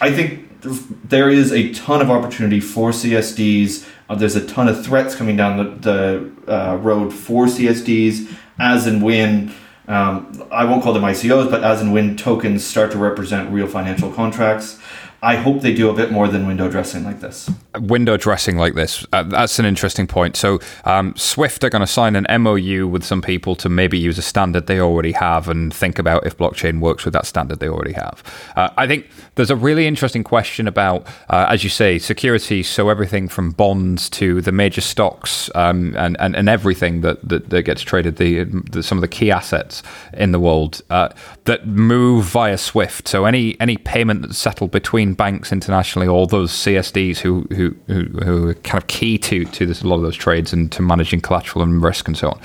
I think there is a ton of opportunity for CSDs. Uh, there's a ton of threats coming down the, the uh, road for CSDs as and when, um, I won't call them ICOs, but as and when tokens start to represent real financial contracts. I hope they do a bit more than window dressing like this. Window dressing like this. Uh, that's an interesting point. So, um, Swift are going to sign an MOU with some people to maybe use a standard they already have and think about if blockchain works with that standard they already have. Uh, I think there's a really interesting question about, uh, as you say, security. So, everything from bonds to the major stocks um, and, and, and everything that, that, that gets traded, the, the some of the key assets in the world uh, that move via Swift. So, any, any payment that's settled between banks internationally, all those CSDs who, who, who, who are kind of key to, to this, a lot of those trades and to managing collateral and risk and so on.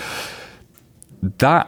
That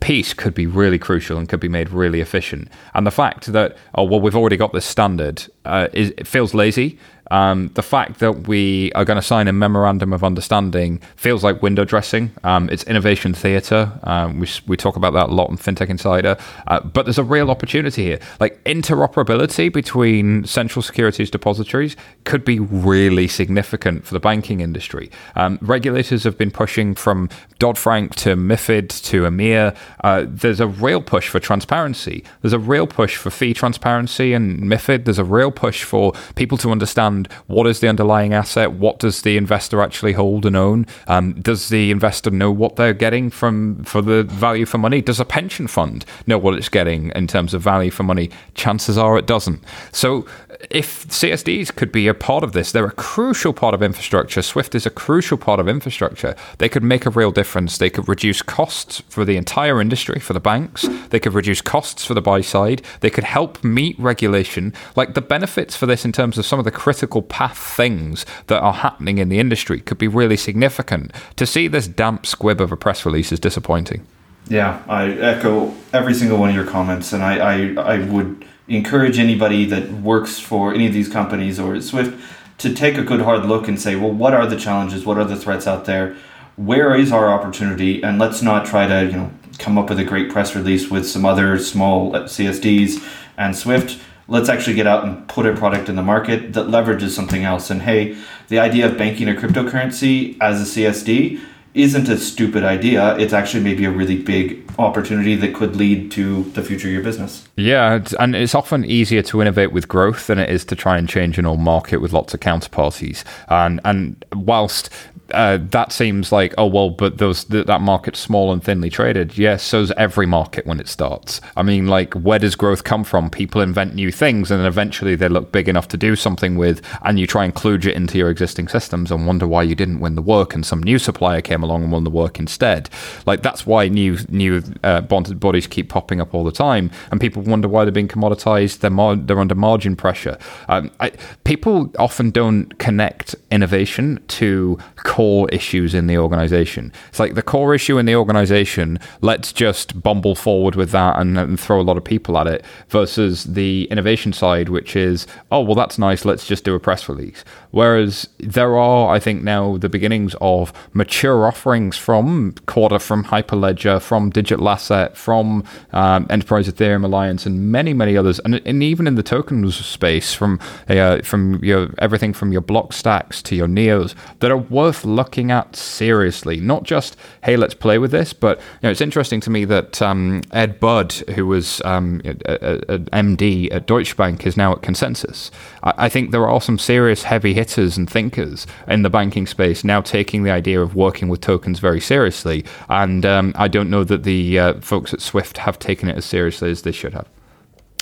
piece could be really crucial and could be made really efficient. And the fact that oh well, we've already got this standard uh, is it feels lazy. Um, the fact that we are going to sign a memorandum of understanding feels like window dressing. Um, it's innovation theatre. Um, we, we talk about that a lot on FinTech Insider. Uh, but there's a real opportunity here. Like interoperability between central securities depositories could be really significant for the banking industry. Um, regulators have been pushing from Dodd Frank to MIFID to EMIR. Uh, there's a real push for transparency. There's a real push for fee transparency and MIFID. There's a real push for people to understand understand what is the underlying asset, what does the investor actually hold and own, um, does the investor know what they're getting from for the value for money? Does a pension fund know what it's getting in terms of value for money? Chances are it doesn't. So if CSDs could be a part of this, they're a crucial part of infrastructure. Swift is a crucial part of infrastructure. They could make a real difference. They could reduce costs for the entire industry, for the banks. They could reduce costs for the buy side. They could help meet regulation. Like the benefits for this in terms of some of the critical path things that are happening in the industry could be really significant. To see this damp squib of a press release is disappointing. Yeah, I echo every single one of your comments, and I, I, I would encourage anybody that works for any of these companies or Swift to take a good hard look and say, well, what are the challenges? What are the threats out there? Where is our opportunity? And let's not try to, you know, come up with a great press release with some other small CSDs and Swift. Let's actually get out and put a product in the market that leverages something else. And hey, the idea of banking a cryptocurrency as a CSD isn't a stupid idea. It's actually maybe a really big opportunity that could lead to the future of your business. Yeah, and it's often easier to innovate with growth than it is to try and change an old market with lots of counterparties. And and whilst uh, that seems like oh well, but those th- that market's small and thinly traded. Yes, so's every market when it starts. I mean, like where does growth come from? People invent new things, and then eventually they look big enough to do something with, and you try and kludge it into your existing systems and wonder why you didn't win the work, and some new supplier came along and won the work instead. Like that's why new new uh, bonded bodies keep popping up all the time, and people wonder why they're being commoditized. They're mar- they're under margin pressure. Um, I, people often don't connect innovation to core issues in the organization. It's like the core issue in the organization, let's just bumble forward with that and, and, throw a lot of people at it, versus the innovation side, which is, oh, well, that's nice, let's just do a press release. Whereas there are, I think, now the beginnings of mature offerings from Corda, from Hyperledger, from Digital Asset, from um, Enterprise Ethereum Alliance, and many, many others, and, and even in the tokens space, from uh, from your everything from your Blockstacks to your NEOs, that are worth looking at seriously. Not just hey, let's play with this, but you know, it's interesting to me that um, Ed Budd, who was um, an MD at Deutsche Bank, is now at ConsenSys. I, I think there are some serious heavy hitters and thinkers in the banking space now taking the idea of working with tokens very seriously, and um, I don't know that the uh, folks at Swift have taken it as seriously as they should have.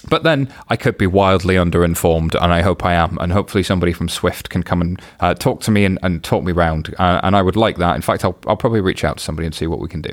But then I could be wildly underinformed, and I hope I am. And hopefully, somebody from Swift can come and uh, talk to me and, and talk me round. Uh, and I would like that. In fact, I'll, I'll probably reach out to somebody and see what we can do.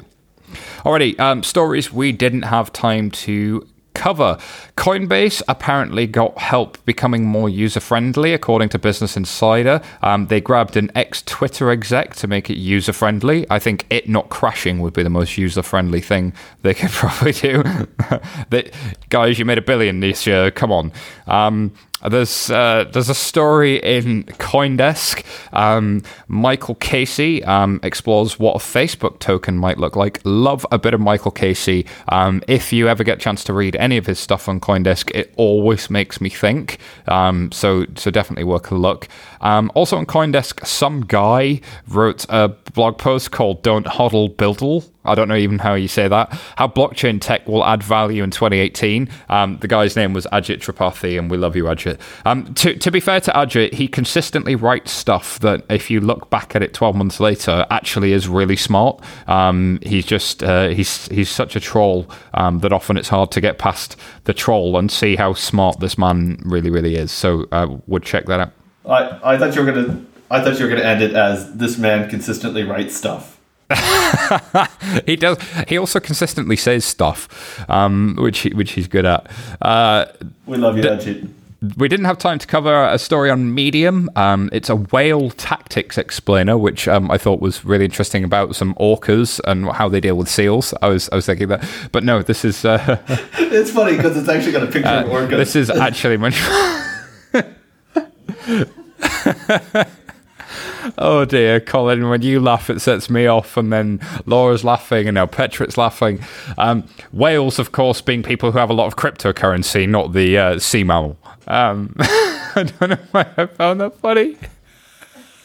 Alrighty, um, stories we didn't have time to cover. Coinbase apparently got help becoming more user friendly, according to Business Insider. Um, they grabbed an ex Twitter exec to make it user friendly. I think it not crashing would be the most user friendly thing they could probably do. that, guys, you made a billion this year. Come on. Um, there's uh, there's a story in CoinDesk. Um, Michael Casey um, explores what a Facebook token might look like. Love a bit of Michael Casey. Um, if you ever get a chance to read any of his stuff on CoinDesk, it always makes me think. Um, so so definitely worth a look. Um, also on CoinDesk, some guy wrote a blog post called "Don't Huddle Buildle." I don't know even how you say that. How blockchain tech will add value in 2018. Um, the guy's name was Ajit Tripathi, and we love you, Ajit. Um, to, to be fair to Ajit, he consistently writes stuff that, if you look back at it 12 months later, actually is really smart. Um, he's just uh, he's he's such a troll um, that often it's hard to get past the troll and see how smart this man really really is. So uh, would check that out. I, I thought you were gonna I thought you were gonna end it as this man consistently writes stuff. he does. He also consistently says stuff, um, which which he's good at. Uh, we love you, d- we didn't have time to cover a story on Medium. Um, it's a whale tactics explainer, which um, I thought was really interesting about some orcas and how they deal with seals. I was I was thinking that, but no, this is. Uh, it's funny because it's actually got a picture of orcas. this is actually much. Oh dear, Colin, when you laugh, it sets me off, and then Laura's laughing, and now Petrick's laughing. Um, whales, of course, being people who have a lot of cryptocurrency, not the uh, sea mammal. Um, I don't know why I found that funny.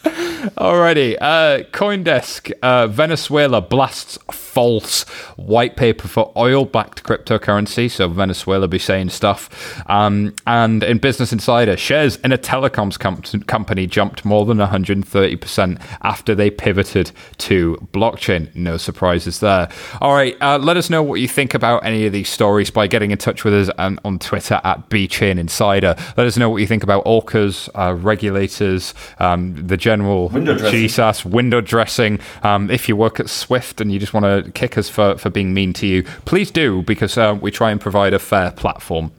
Alrighty, uh, CoinDesk, uh, Venezuela blasts false white paper for oil-backed cryptocurrency. So Venezuela be saying stuff. Um, and in Business Insider, shares in a telecoms com- company jumped more than 130% after they pivoted to blockchain. No surprises there. All right, uh, let us know what you think about any of these stories by getting in touch with us on, on Twitter at BChain Insider. Let us know what you think about orcas, uh, regulators, um, the general Window dressing. Window dressing. Um, if you work at Swift and you just want to kick us for, for being mean to you, please do because uh, we try and provide a fair platform.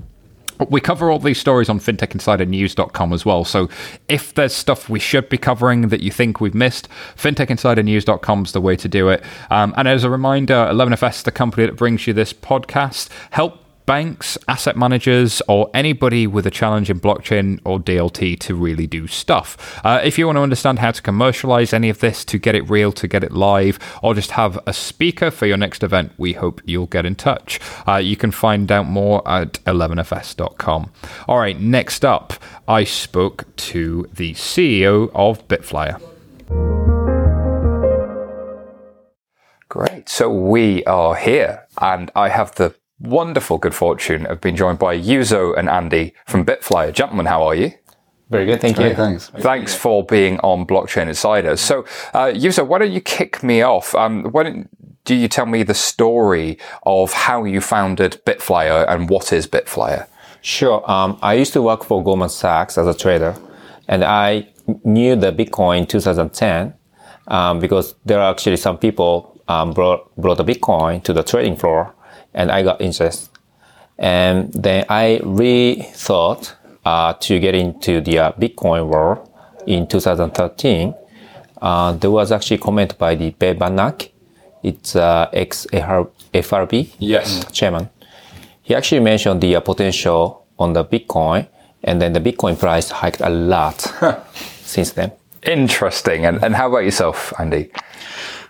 We cover all these stories on fintechinsidernews.com as well. So if there's stuff we should be covering that you think we've missed, fintechinsidernews.com is the way to do it. Um, and as a reminder, 11FS, the company that brings you this podcast, help banks, asset managers, or anybody with a challenge in blockchain or DLT to really do stuff. Uh, if you want to understand how to commercialize any of this, to get it real, to get it live, or just have a speaker for your next event, we hope you'll get in touch. Uh, you can find out more at 11fs.com. All right, next up, I spoke to the CEO of Bitflyer. Great. So we are here, and I have the wonderful good fortune of being joined by Yuzo and Andy from Bitflyer. Gentlemen, how are you? Very good, thank you. thanks. Thanks for being on Blockchain Insiders. So, uh, Yuzo, why don't you kick me off? Um, why don't do you tell me the story of how you founded Bitflyer and what is Bitflyer? Sure. Um, I used to work for Goldman Sachs as a trader, and I knew the Bitcoin in 2010 um, because there are actually some people um, brought brought the Bitcoin to the trading floor, and I got interest. And then I rethought uh, to get into the uh, Bitcoin world in 2013. Uh, there was actually a comment by the Ben Bernanke. It's uh, ex FRB Yes. chairman. He actually mentioned the uh, potential on the Bitcoin, and then the Bitcoin price hiked a lot since then. Interesting. And, and how about yourself, Andy?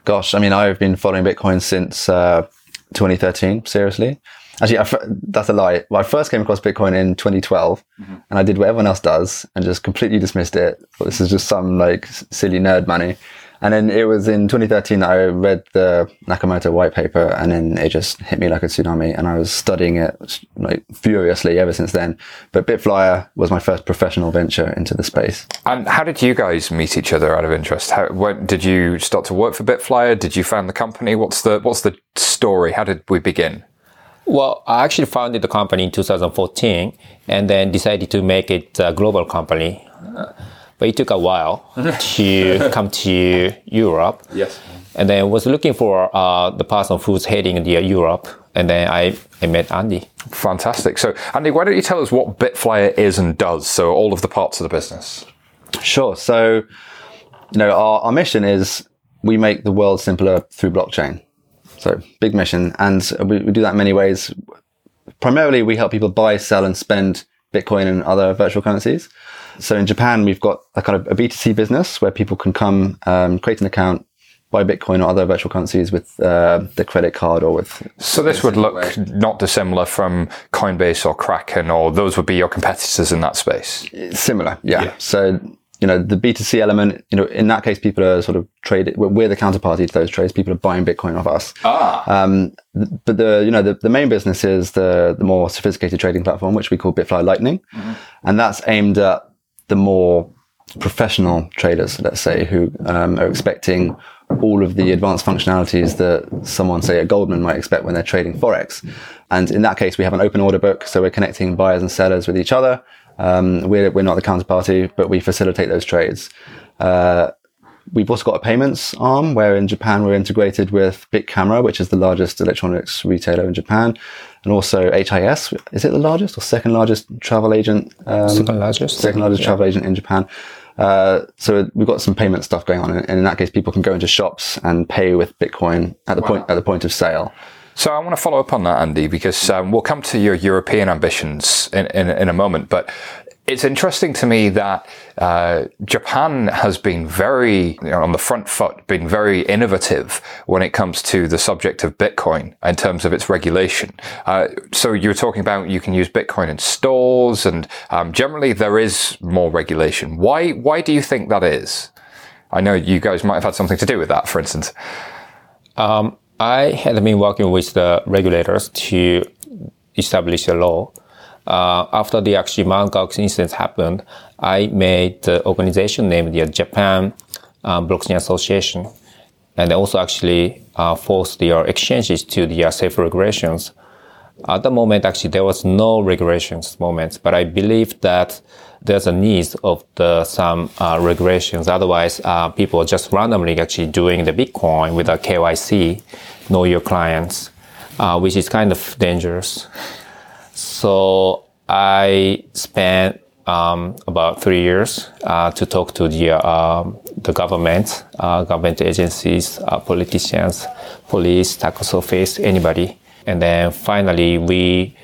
Gosh, I mean, I've been following Bitcoin since uh, 2013. Seriously, actually, I f- that's a lie. Well, I first came across Bitcoin in 2012, mm-hmm. and I did what everyone else does and just completely dismissed it. Thought this is just some like silly nerd money. And then it was in 2013 that I read the Nakamoto white paper, and then it just hit me like a tsunami. And I was studying it like furiously ever since then. But Bitflyer was my first professional venture into the space. And how did you guys meet each other out of interest? How, when, did you start to work for Bitflyer? Did you found the company? What's the What's the story? How did we begin? Well, I actually founded the company in 2014, and then decided to make it a global company. Uh, But it took a while to come to Europe. Yes. And then was looking for uh, the person who's heading the Europe, and then I, I met Andy. Fantastic. So, Andy, why don't you tell us what Bitflyer is and does? So, all of the parts of the business. Sure. So, you know, our, our mission is we make the world simpler through blockchain. So, big mission. And we, we do that in many ways. Primarily, we help people buy, sell, and spend Bitcoin and other virtual currencies. So, in Japan, we've got a kind of a B2C business where people can come, um, create an account, buy Bitcoin or other virtual currencies with uh, the credit card or with. So, this would look not dissimilar from Coinbase or Kraken, or those would be your competitors in that space. Similar, yeah. So, you know, the B2C element, you know, in that case, people are sort of traded, we're, we're the counterparty to those trades. People are buying Bitcoin off us. Ah. Um, but the, you know, the, the main business is the, the more sophisticated trading platform, which we call Bitflyer Lightning. And that's aimed at the more professional traders, let's say, who um, are expecting all of the advanced functionalities that someone, say, at Goldman might expect when they're trading Forex. And in that case, we have an open order book. So we're connecting buyers and sellers with each other. Um, we're, we're not the counterparty, but we facilitate those trades. Uh, we've also got a payments arm where in Japan we're integrated with Bic Camera, which is the largest electronics retailer in Japan, and also HIS. Is it the largest or second largest travel agent? Um, Second largest. second largest travel agent in Japan. Uh, so we've got some payment stuff going on, and in that case, people can go into shops and pay with Bitcoin at the point at the point of sale. So I want to follow up on that, Andy, because um, we'll come to your European ambitions in, in, in a moment. But it's interesting to me that uh, Japan has been very you know, on the front foot, been very innovative when it comes to the subject of Bitcoin in terms of its regulation. Uh, so you were talking about you can use Bitcoin in stores, and um, generally there is more regulation. Why? Why do you think that is? I know you guys might have had something to do with that, for instance. Um, I had been working with the regulators to establish a law. Uh, after the actually Mt. Incident happened, I made the organization named the Japan um, Blockchain Association, and also actually uh, forced their exchanges to the uh, safe regulations. At the moment, actually, there was no regulations moment, but I believe that there's a need of the some uh, regulations. Otherwise, uh, people are just randomly actually doing the Bitcoin with a KYC, know your clients, uh, which is kind of dangerous. So I spent um, about three years uh, to talk to the um, the government, uh, government agencies, uh, politicians, police, tax office, anybody, and then finally we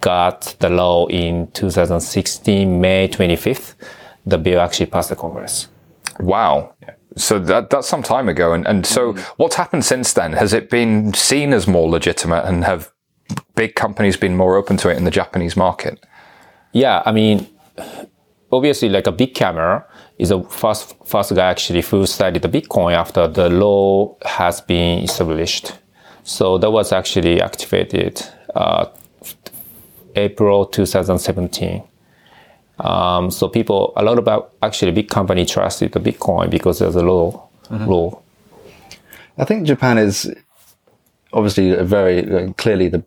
got the law in 2016, May 25th. The bill actually passed the Congress. Wow. So that that's some time ago, and and so what's happened since then? Has it been seen as more legitimate, and have big companies been more open to it in the Japanese market? Yeah, I mean, obviously, like a Bic Camera is a first first guy actually who studied the Bitcoin after the law has been established. So that was actually activated uh, April 2017. Um, so people, a lot about actually big company trusted the Bitcoin because there's a law. law. I think Japan is obviously a very uh, clearly the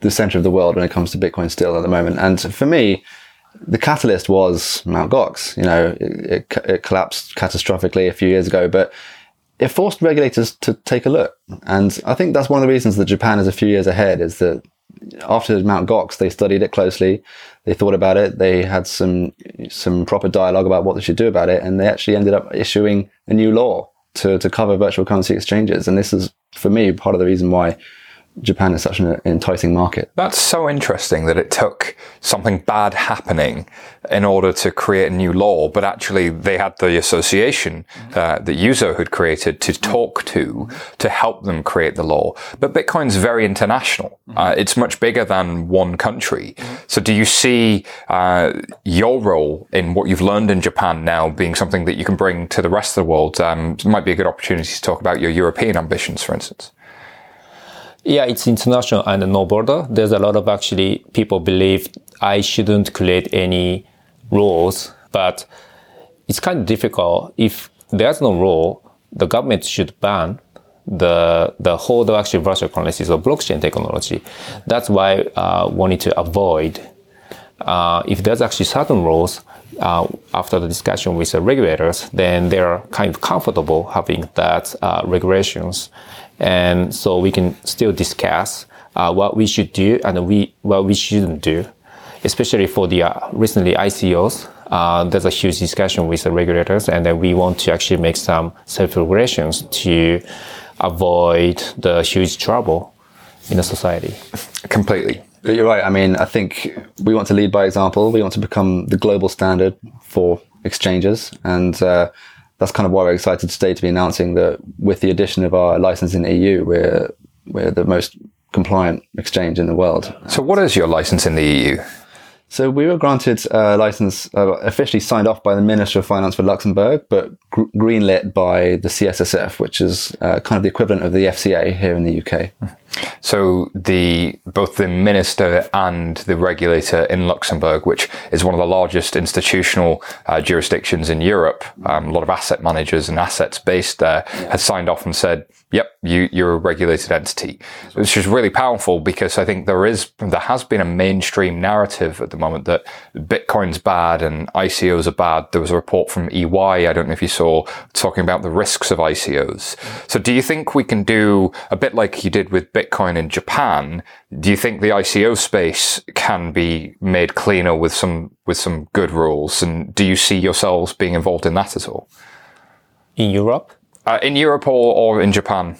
the center of the world when it comes to Bitcoin still at the moment. And for me, the catalyst was Mt. Gox. You know, it, it, it collapsed catastrophically a few years ago, but it forced regulators to take a look. And I think that's one of the reasons that Japan is a few years ahead is that after Mt. Gox, they studied it closely. They thought about it. They had some some proper dialogue about what they should do about it, and they actually ended up issuing a new law to to cover virtual currency exchanges. And this is, for me, part of the reason why Japan is such an enticing market. That's so interesting that it took something bad happening in order to create a new law, but actually they had the association uh, that Yuzo had created to talk to to help them create the law. But Bitcoin's very international. Uh, it's much bigger than one country. So do you see uh, your role in what you've learned in Japan now being something that you can bring to the rest of the world? Um, it might be a good opportunity to talk about your European ambitions, for instance. Yeah, it's international and no border. There's a lot of actually people believe I shouldn't create any rules, but it's kind of difficult. If there's no rule, the government should ban the the whole actually virtual currencies or blockchain technology. That's why uh, wanted to avoid uh, if there's actually certain rules uh, after the discussion with the regulators, then they're kind of comfortable having that uh, regulations, and so we can still discuss uh, what we should do and we what we shouldn't do, especially for the uh, recently ICOs. Uh, there's a huge discussion with the regulators, and then we want to actually make some self-regulations to avoid the huge trouble in the society. Completely. You're right. I mean, I think we want to lead by example. We want to become the global standard for exchanges. And uh, that's kind of why we're excited today to be announcing that with the addition of our license in EU, we're, we're the most compliant exchange in the world. So what is your license in the EU? So we were granted a license, uh, officially signed off by the Minister of Finance for Luxembourg, but gr- greenlit by the CSSF, which is uh, kind of the equivalent of the FCA here in the UK. So the both the minister and the regulator in Luxembourg, which is one of the largest institutional uh, jurisdictions in Europe, um, a lot of asset managers and assets based there, has signed off and said, Yep, you, you're a regulated entity, which is really powerful because I think there is there has been a mainstream narrative at the moment that Bitcoin's bad and ICOs are bad. There was a report from EY, I don't know if you saw, talking about the risks of ICOs. So, do you think we can do a bit like you did with Bitcoin in Japan? Do you think the ICO space can be made cleaner with some with some good rules? And do you see yourselves being involved in that at all? In Europe? Uh, in Europe or, or in Japan?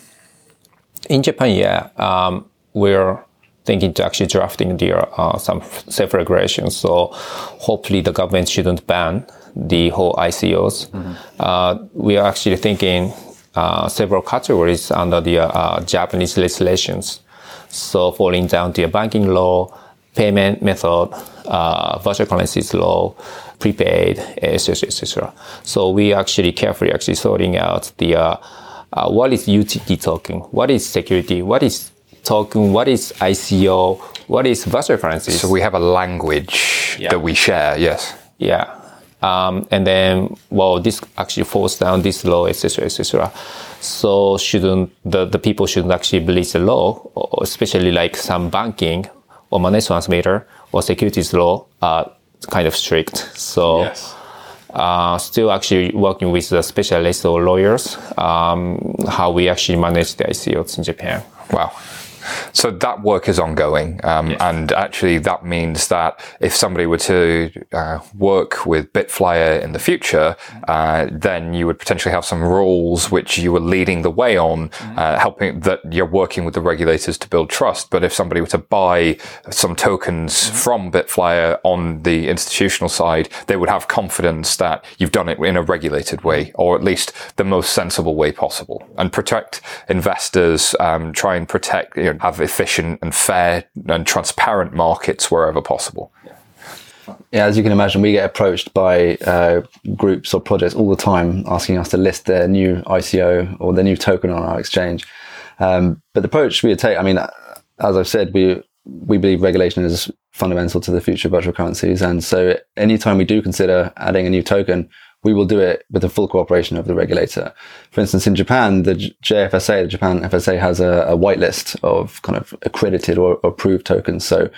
In Japan, yeah. Um, we're thinking to actually drafting the, uh, some self-regulations. So hopefully the government shouldn't ban the whole ICOs. Mm-hmm. Uh, we are actually thinking uh, several categories under the uh, Japanese legislations. So falling down to a banking law, payment method, uh, virtual currencies law, prepaid, etc., etc. So we actually carefully actually sorting out the uh, uh, what is utility token, what is security, what is token, what is ICO, what is virtual currency. So we have a language yeah. that we share. Yes. Yeah. Um, and then, well, this actually falls down this law, etc., etc. So shouldn't the, the people shouldn't actually believe the law, especially like some banking or money transmitter or securities law are kind of strict. So yes. uh, still actually working with the specialists or lawyers, um, how we actually manage the ICOs in Japan. Wow. So that work is ongoing, um, yes. and actually that means that if somebody were to uh, work with Bitflyer in the future, uh, then you would potentially have some rules which you were leading the way on, mm-hmm. uh, helping that you're working with the regulators to build trust. But if somebody were to buy some tokens mm-hmm. from Bitflyer on the institutional side, they would have confidence that you've done it in a regulated way, or at least the most sensible way possible, and protect investors. Um, try and protect. You know, have efficient and fair and transparent markets wherever possible. Yeah, as you can imagine, we get approached by uh, groups or projects all the time asking us to list their new ICO or their new token on our exchange. Um, but the approach we take, I mean, as I've said, we we believe regulation is fundamental to the future of virtual currencies, and so anytime we do consider adding a new token, we will do it with the full cooperation of the regulator. For instance, in Japan, the JFSA, the Japan FSA, has a, a whitelist of kind of accredited or, approved tokens. So,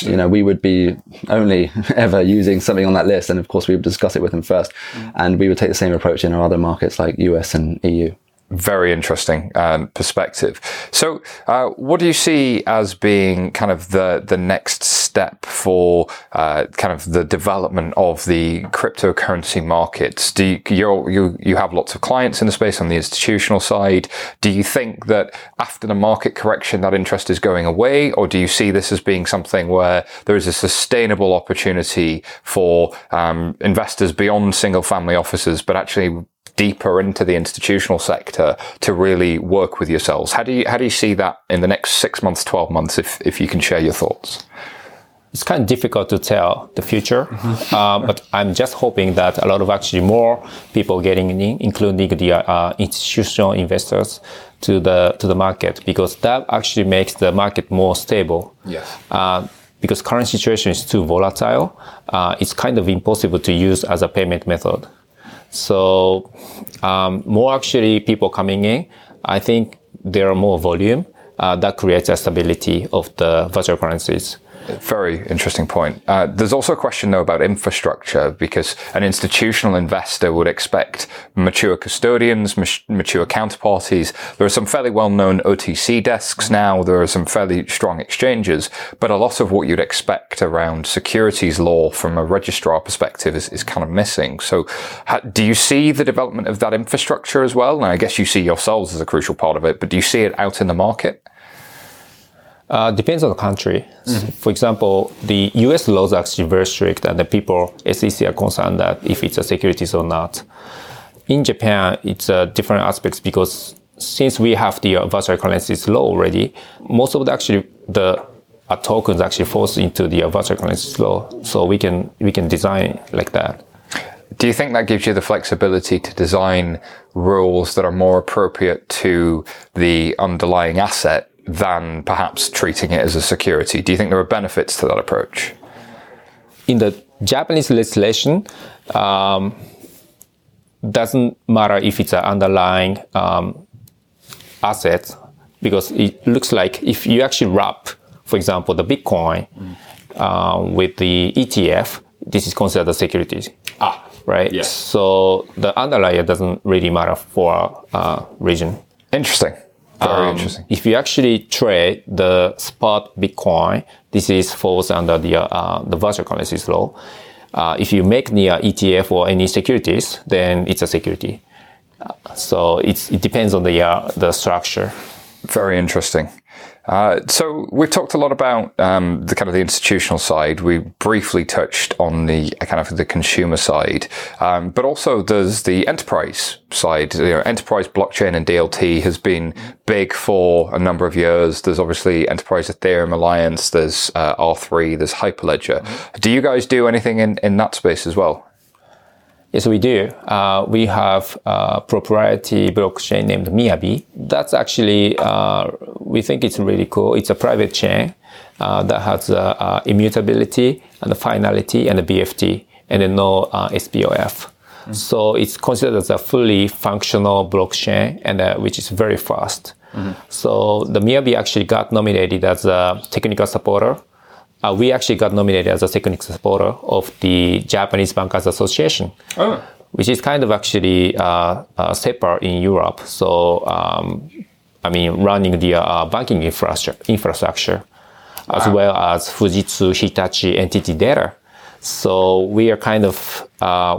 you know, we would be only ever using something on that list, and of course, we would discuss it with them 1st mm. and we would take the same approach in our other markets like US and EU very interesting um, perspective. So, uh, what do you see as being kind of the the next step for uh, kind of the development of the cryptocurrency markets? Do you you you have lots of clients in the space on the institutional side? Do you think that after the market correction, that interest is going away, or do you see this as being something where there is a sustainable opportunity for um, investors beyond single family offices, but actually deeper into the institutional sector to really work with yourselves. How do you how do you see that in the next six months, twelve months? If if you can share your thoughts. It's kind of difficult to tell the future, mm-hmm. uh, but I'm just hoping that a lot of actually more people getting in, including the uh, institutional investors, to the to the market because that actually makes the market more stable. Yes. Uh, because current situation is too volatile, uh, it's kind of impossible to use as a payment method. So um, more actually people coming in, I think there are more volume uh, that creates a stability of the virtual currencies. Very interesting point. Uh, there's also a question though about infrastructure because an institutional investor would expect mature custodians, mature counterparties. There are some fairly well-known OTC desks now. There are some fairly strong exchanges, but a lot of what you'd expect around securities law from a registrar perspective is, is kind of missing. So, do you see the development of that infrastructure as well? And I guess you see yourselves as a crucial part of it, but do you see it out in the market? Uh, depends on the country. Mm-hmm. For example, the U.S. laws are actually very strict, and the people SEC are concerned that if it's a securities or not. In Japan, it's uh, different aspects because since we have the uh, virtual currencies law already, most of the actually the uh, tokens actually falls into the uh, virtual currencies law, so we can we can design like that. Do you think that gives you the flexibility to design rules that are more appropriate to the underlying asset than perhaps treating it as a security? Do you think there are benefits to that approach? In the Japanese legislation, um, doesn't matter if it's an underlying um, asset because it looks like if you actually wrap, for example, the Bitcoin uh, with the ETF, this is considered a security. Ah, Right. Yes. So the underlayer doesn't really matter for uh, region. interesting. Very Um, interesting. If you actually trade the spot Bitcoin, this is falls under the uh, the virtual currencies law. Uh, if you make the uh, ETF or any securities, then it's a security. Uh, so it's, it depends on the uh, the structure. Very interesting. Uh, so we've talked a lot about um, the kind of the institutional side. We briefly touched on the uh, kind of the consumer side, um, but also there's the enterprise side. You know, enterprise blockchain and DLT has been big for a number of years. There's obviously Enterprise Ethereum Alliance. There's uh, R3. There's Hyperledger. Do you guys do anything in, in that space as well? Yes, we do. Uh, we have a proprietary blockchain named Miyabi. That's actually, uh, we think it's really cool. It's a private chain uh, that has uh, uh, immutability and the finality and the BFT and then no uh, SPOF. So it's considered as a fully functional blockchain and uh, which is very fast. So the Miyabi actually got nominated as a technical supporter uh, we actually got nominated as a technical supporter of the Japanese Bankers Association, which is kind of actually uh, uh, separate in Europe. So, um, I mean, running the uh, banking infrastructure, infrastructure as well as Fujitsu Hitachi NTT Data. So we are kind of uh,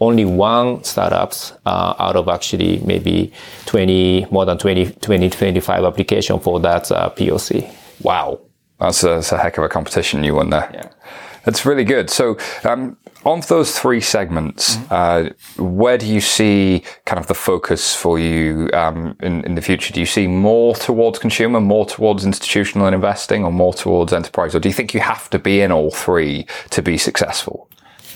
only one startups uh, out of actually maybe 20, more than 20, 20 25 application for that uh, POC. Wow, that's a, that's a heck of a competition you won there. Yeah. That's really good. So, um, on those three segments, uh, where do you see kind of the focus for you um, in, in the future? Do you see more towards consumer, more towards institutional and investing, or more towards enterprise? Or do you think you have to be in all three to be successful?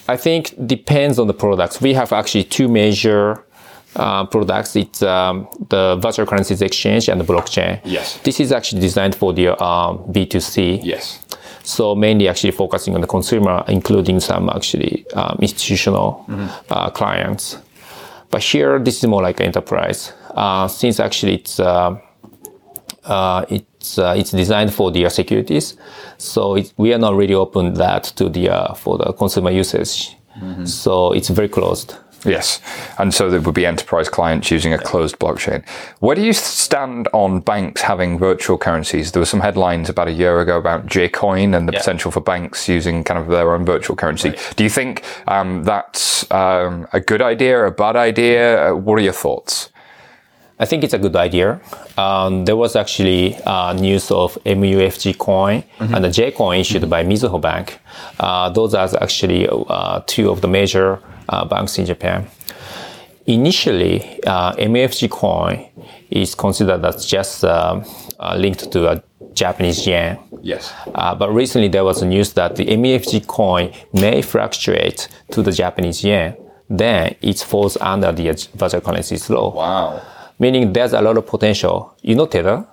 I think depends on the products. We have actually two major uh, products. It's um, the virtual currencies exchange and the blockchain. Yes. This is actually designed for the um, B2C. Yes. So mainly actually focusing on the consumer, including some actually um, institutional uh, clients. But here, this is more like enterprise. Uh, since actually it's uh, uh, it's uh, it's designed for the securities, so it, we are not really open that to the uh, for the consumer usage. So it's very closed. Yes. And so there would be enterprise clients using a closed blockchain. Where do you stand on banks having virtual currencies? There were some headlines about a year ago about Jcoin and the potential for banks using kind of their own virtual currency. Do you think um, that's um, a good idea, a bad idea? Uh, What are your thoughts? I think it's a good idea. Um, there was actually uh, news of MUFG coin and the J coin issued by Mizuho Bank. Uh, those are actually uh, two of the major banks in Japan. Initially, uh, MUFG coin is considered as just uh, linked to a Japanese yen. Yes. Uh, but recently there was a news that the MUFG coin may fluctuate to the Japanese yen. Then it falls under the virtual currencies law Wow. meaning there's a lot of potential. You know Tether?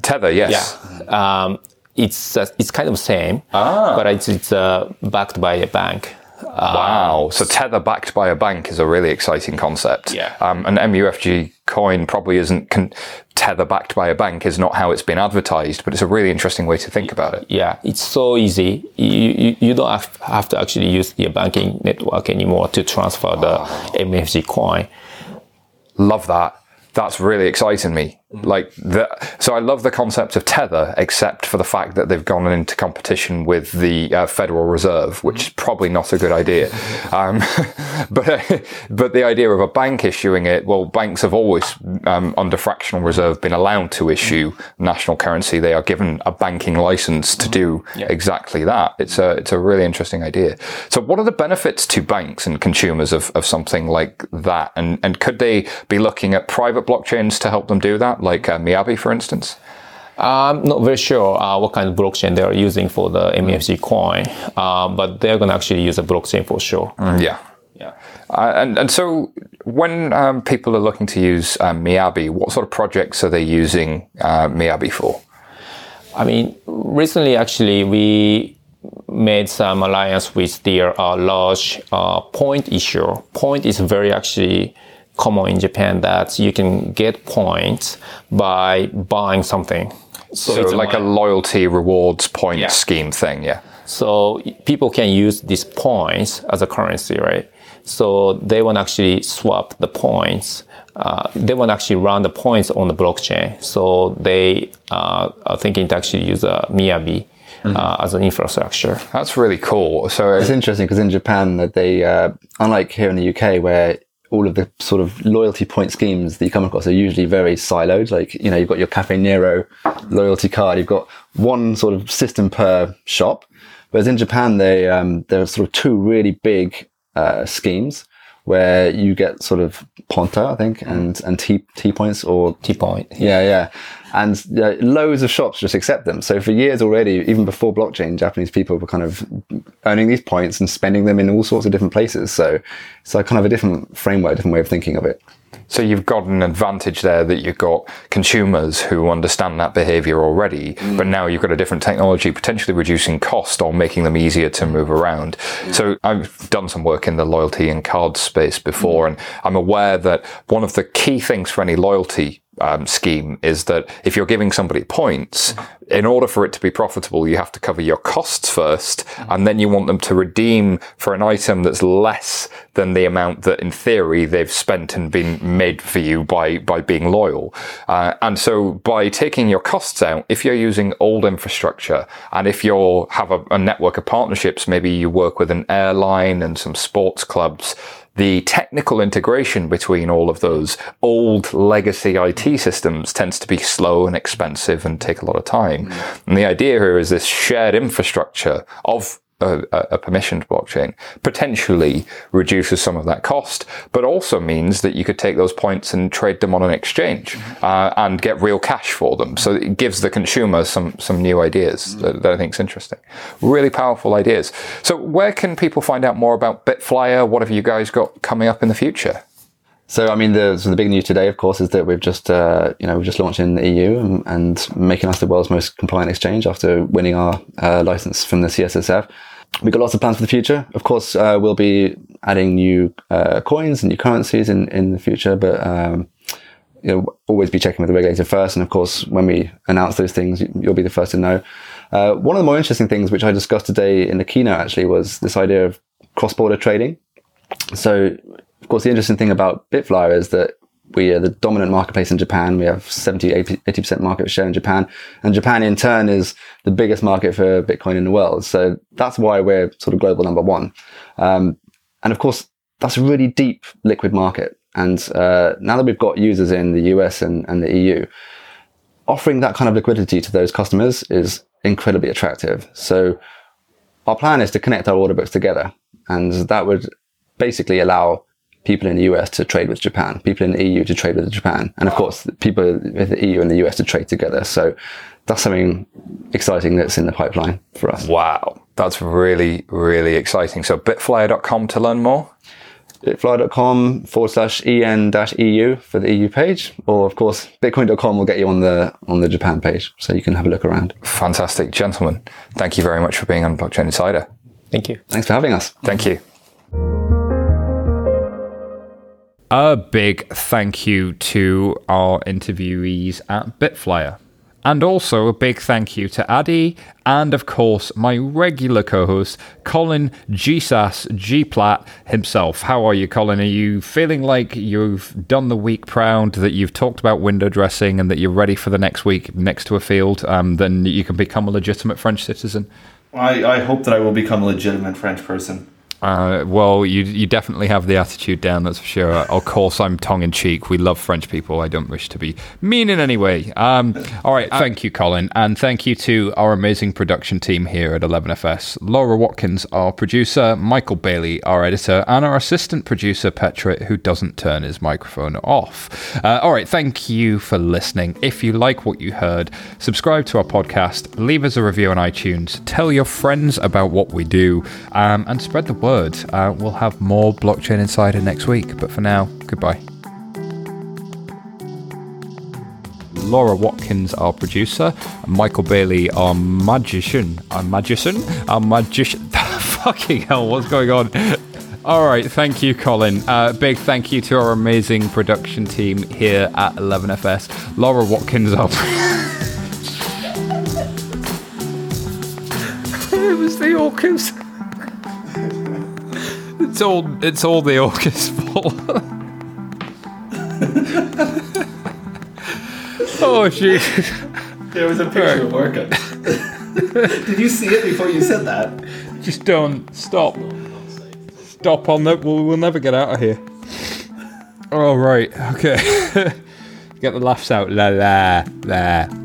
Tether, yes. Um, it's uh, it's kind of same, ah. but it's it's uh, backed by a bank. Wow. So Tether backed by a bank is a really exciting concept. Yeah. Um, and MUFG coin probably isn't con- Tether backed by a bank is not how it's been advertised, but it's a really interesting way to think about it. Yeah, it's so easy. You, you, you don't have, have to actually use the banking network anymore to transfer the MFG coin. Love that. That's really exciting me. Like the, so I love the concept of tether, except for the fact that they've gone into competition with the uh, Federal Reserve, which is probably not a good idea. Um, but but the idea of a bank issuing it, well, banks have always um, under fractional reserve been allowed to issue national currency. They are given a banking license to do exactly that. It's a it's a really interesting idea. So, what are the benefits to banks and consumers of, of something like that? And and could they be looking at private blockchains to help them do that? Like uh, Miyabi, for instance? I'm not very sure uh, what kind of blockchain they're using for the MFG coin, uh, but they're going to actually use a blockchain for sure. Yeah. Yeah. Uh, and and so when um, people are looking to use um, Miyabi, what sort of projects are they using uh, Miyabi for? I mean, recently actually we made some alliance with their uh, large uh, point issuer. Point is very actually common in Japan that you can get points by buying something. So, it's like a loyalty rewards point Yeah. scheme thing, yeah. So people can use these points as a currency, right? So they want to actually swap the points. Uh, they want to actually run the points on the blockchain. So they uh, are thinking to actually use a Miyabi uh, as an infrastructure. That's really cool. So It's interesting because in Japan, that they, uh, unlike here in the UK, where all of the sort of loyalty point schemes that you come across are usually very siloed. Like, you know, you've got your Caffè Nero loyalty card, you've got one sort of system per shop. Whereas in Japan, they, um, there are sort of two really big uh, schemes where you get sort of Ponta, I think, and, and T, T points or T point. yeah, yeah. And yeah, loads of shops just accept them. So for years already, even before blockchain, Japanese people were kind of earning these points and spending them in all sorts of different places. So it's like kind of a different framework, different way of thinking of it. So you've got an advantage there that you've got consumers who understand that behavior already, mm. but now you've got a different technology potentially reducing cost or making them easier to move around. Mm. So I've done some work in the loyalty and card space before, mm. and I'm aware that one of the key things for any loyalty um, scheme is that if you're giving somebody points, in order for it to be profitable, you have to cover your costs first, and then you want them to redeem for an item that's less than the amount that, in theory, they've spent and been made for you by by being loyal. Uh, and so, by taking your costs out, if you're using old infrastructure, and if you have a, a network of partnerships, maybe you work with an airline and some sports clubs the technical integration between all of those old legacy IT systems tends to be slow and expensive and take a lot of time. Mm. And the idea here is this shared infrastructure of a, a permissioned blockchain potentially reduces some of that cost, but also means that you could take those points and trade them on an exchange uh, and get real cash for them. So it gives the consumer some some new ideas that, that I think is interesting. Really powerful ideas. So where can people find out more about Bitflyer? What have you guys got coming up in the future? So, I mean, the, so the big news today, of course, is that we've just, uh, you know, we've just launched in the EU and, and making us the world's most compliant exchange after winning our uh, license from the CSSF. We've got lots of plans for the future. Of course, uh, we'll be adding new uh, coins and new currencies in, in the future, but um, you know, always be checking with the regulator first. And of course, when we announce those things, you'll be the first to know. Uh, one of the more interesting things, which I discussed today in the keynote, actually, was this idea of cross-border trading. So, of course, the interesting thing about Bitflyer is that we are the dominant marketplace in Japan. We have 70, 80% market share in Japan. And Japan in turn is the biggest market for Bitcoin in the world. So that's why we're sort of global number one. Um, and of course, that's a really deep liquid market. And uh, now that we've got users in the US and, and the EU, offering that kind of liquidity to those customers is incredibly attractive. So our plan is to connect our order books together. And that would basically allow people in the US to trade with Japan, people in the EU to trade with Japan, and of course, people with the EU and the US to trade together. So that's something exciting that's in the pipeline for us. Wow, that's really, really exciting. So bitflyer.com to learn more. Bitfly.com forward slash en dash EU for the EU page, or of course, bitcoin.com will get you on the on the Japan page, so you can have a look around. Fantastic, gentlemen. Thank you very much for being on Blockchain Insider. Thank you. Thanks for having us. Thank you. A big thank you to our interviewees at Bitflyer. And also a big thank you to Adi and, of course, my regular co host, Colin GSAS Gplat himself. How are you, Colin? Are you feeling like you've done the week proud, that you've talked about window dressing, and that you're ready for the next week next to a field? Um, then you can become a legitimate French citizen? I, I hope that I will become a legitimate French person. Uh, well, you you definitely have the attitude down, that's for sure. Of course, I'm tongue in cheek. We love French people. I don't wish to be mean in any way. Um, all right, thank you, Colin, and thank you to our amazing production team here at 11FS. Laura Watkins, our producer, Michael Bailey, our editor, and our assistant producer, Petra, who doesn't turn his microphone off. Uh, all right, thank you for listening. If you like what you heard, subscribe to our podcast, leave us a review on iTunes, tell your friends about what we do, um, and spread the word. Uh, we'll have more Blockchain Insider next week, but for now, goodbye. Laura Watkins, our producer, Michael Bailey, our magician, our magician, our magician. Fucking hell, what's going on? All right, thank you, Colin. Uh, big thank you to our amazing production team here at 11FS. Laura Watkins up. it was the orcas. It's all it's all the orcas' fault. oh Jesus. There was a picture of Orca. Did you see it before you said that? Just don't stop. Stop on that. We'll, we'll never get out of here. All right. Okay. get the laughs out. La la la.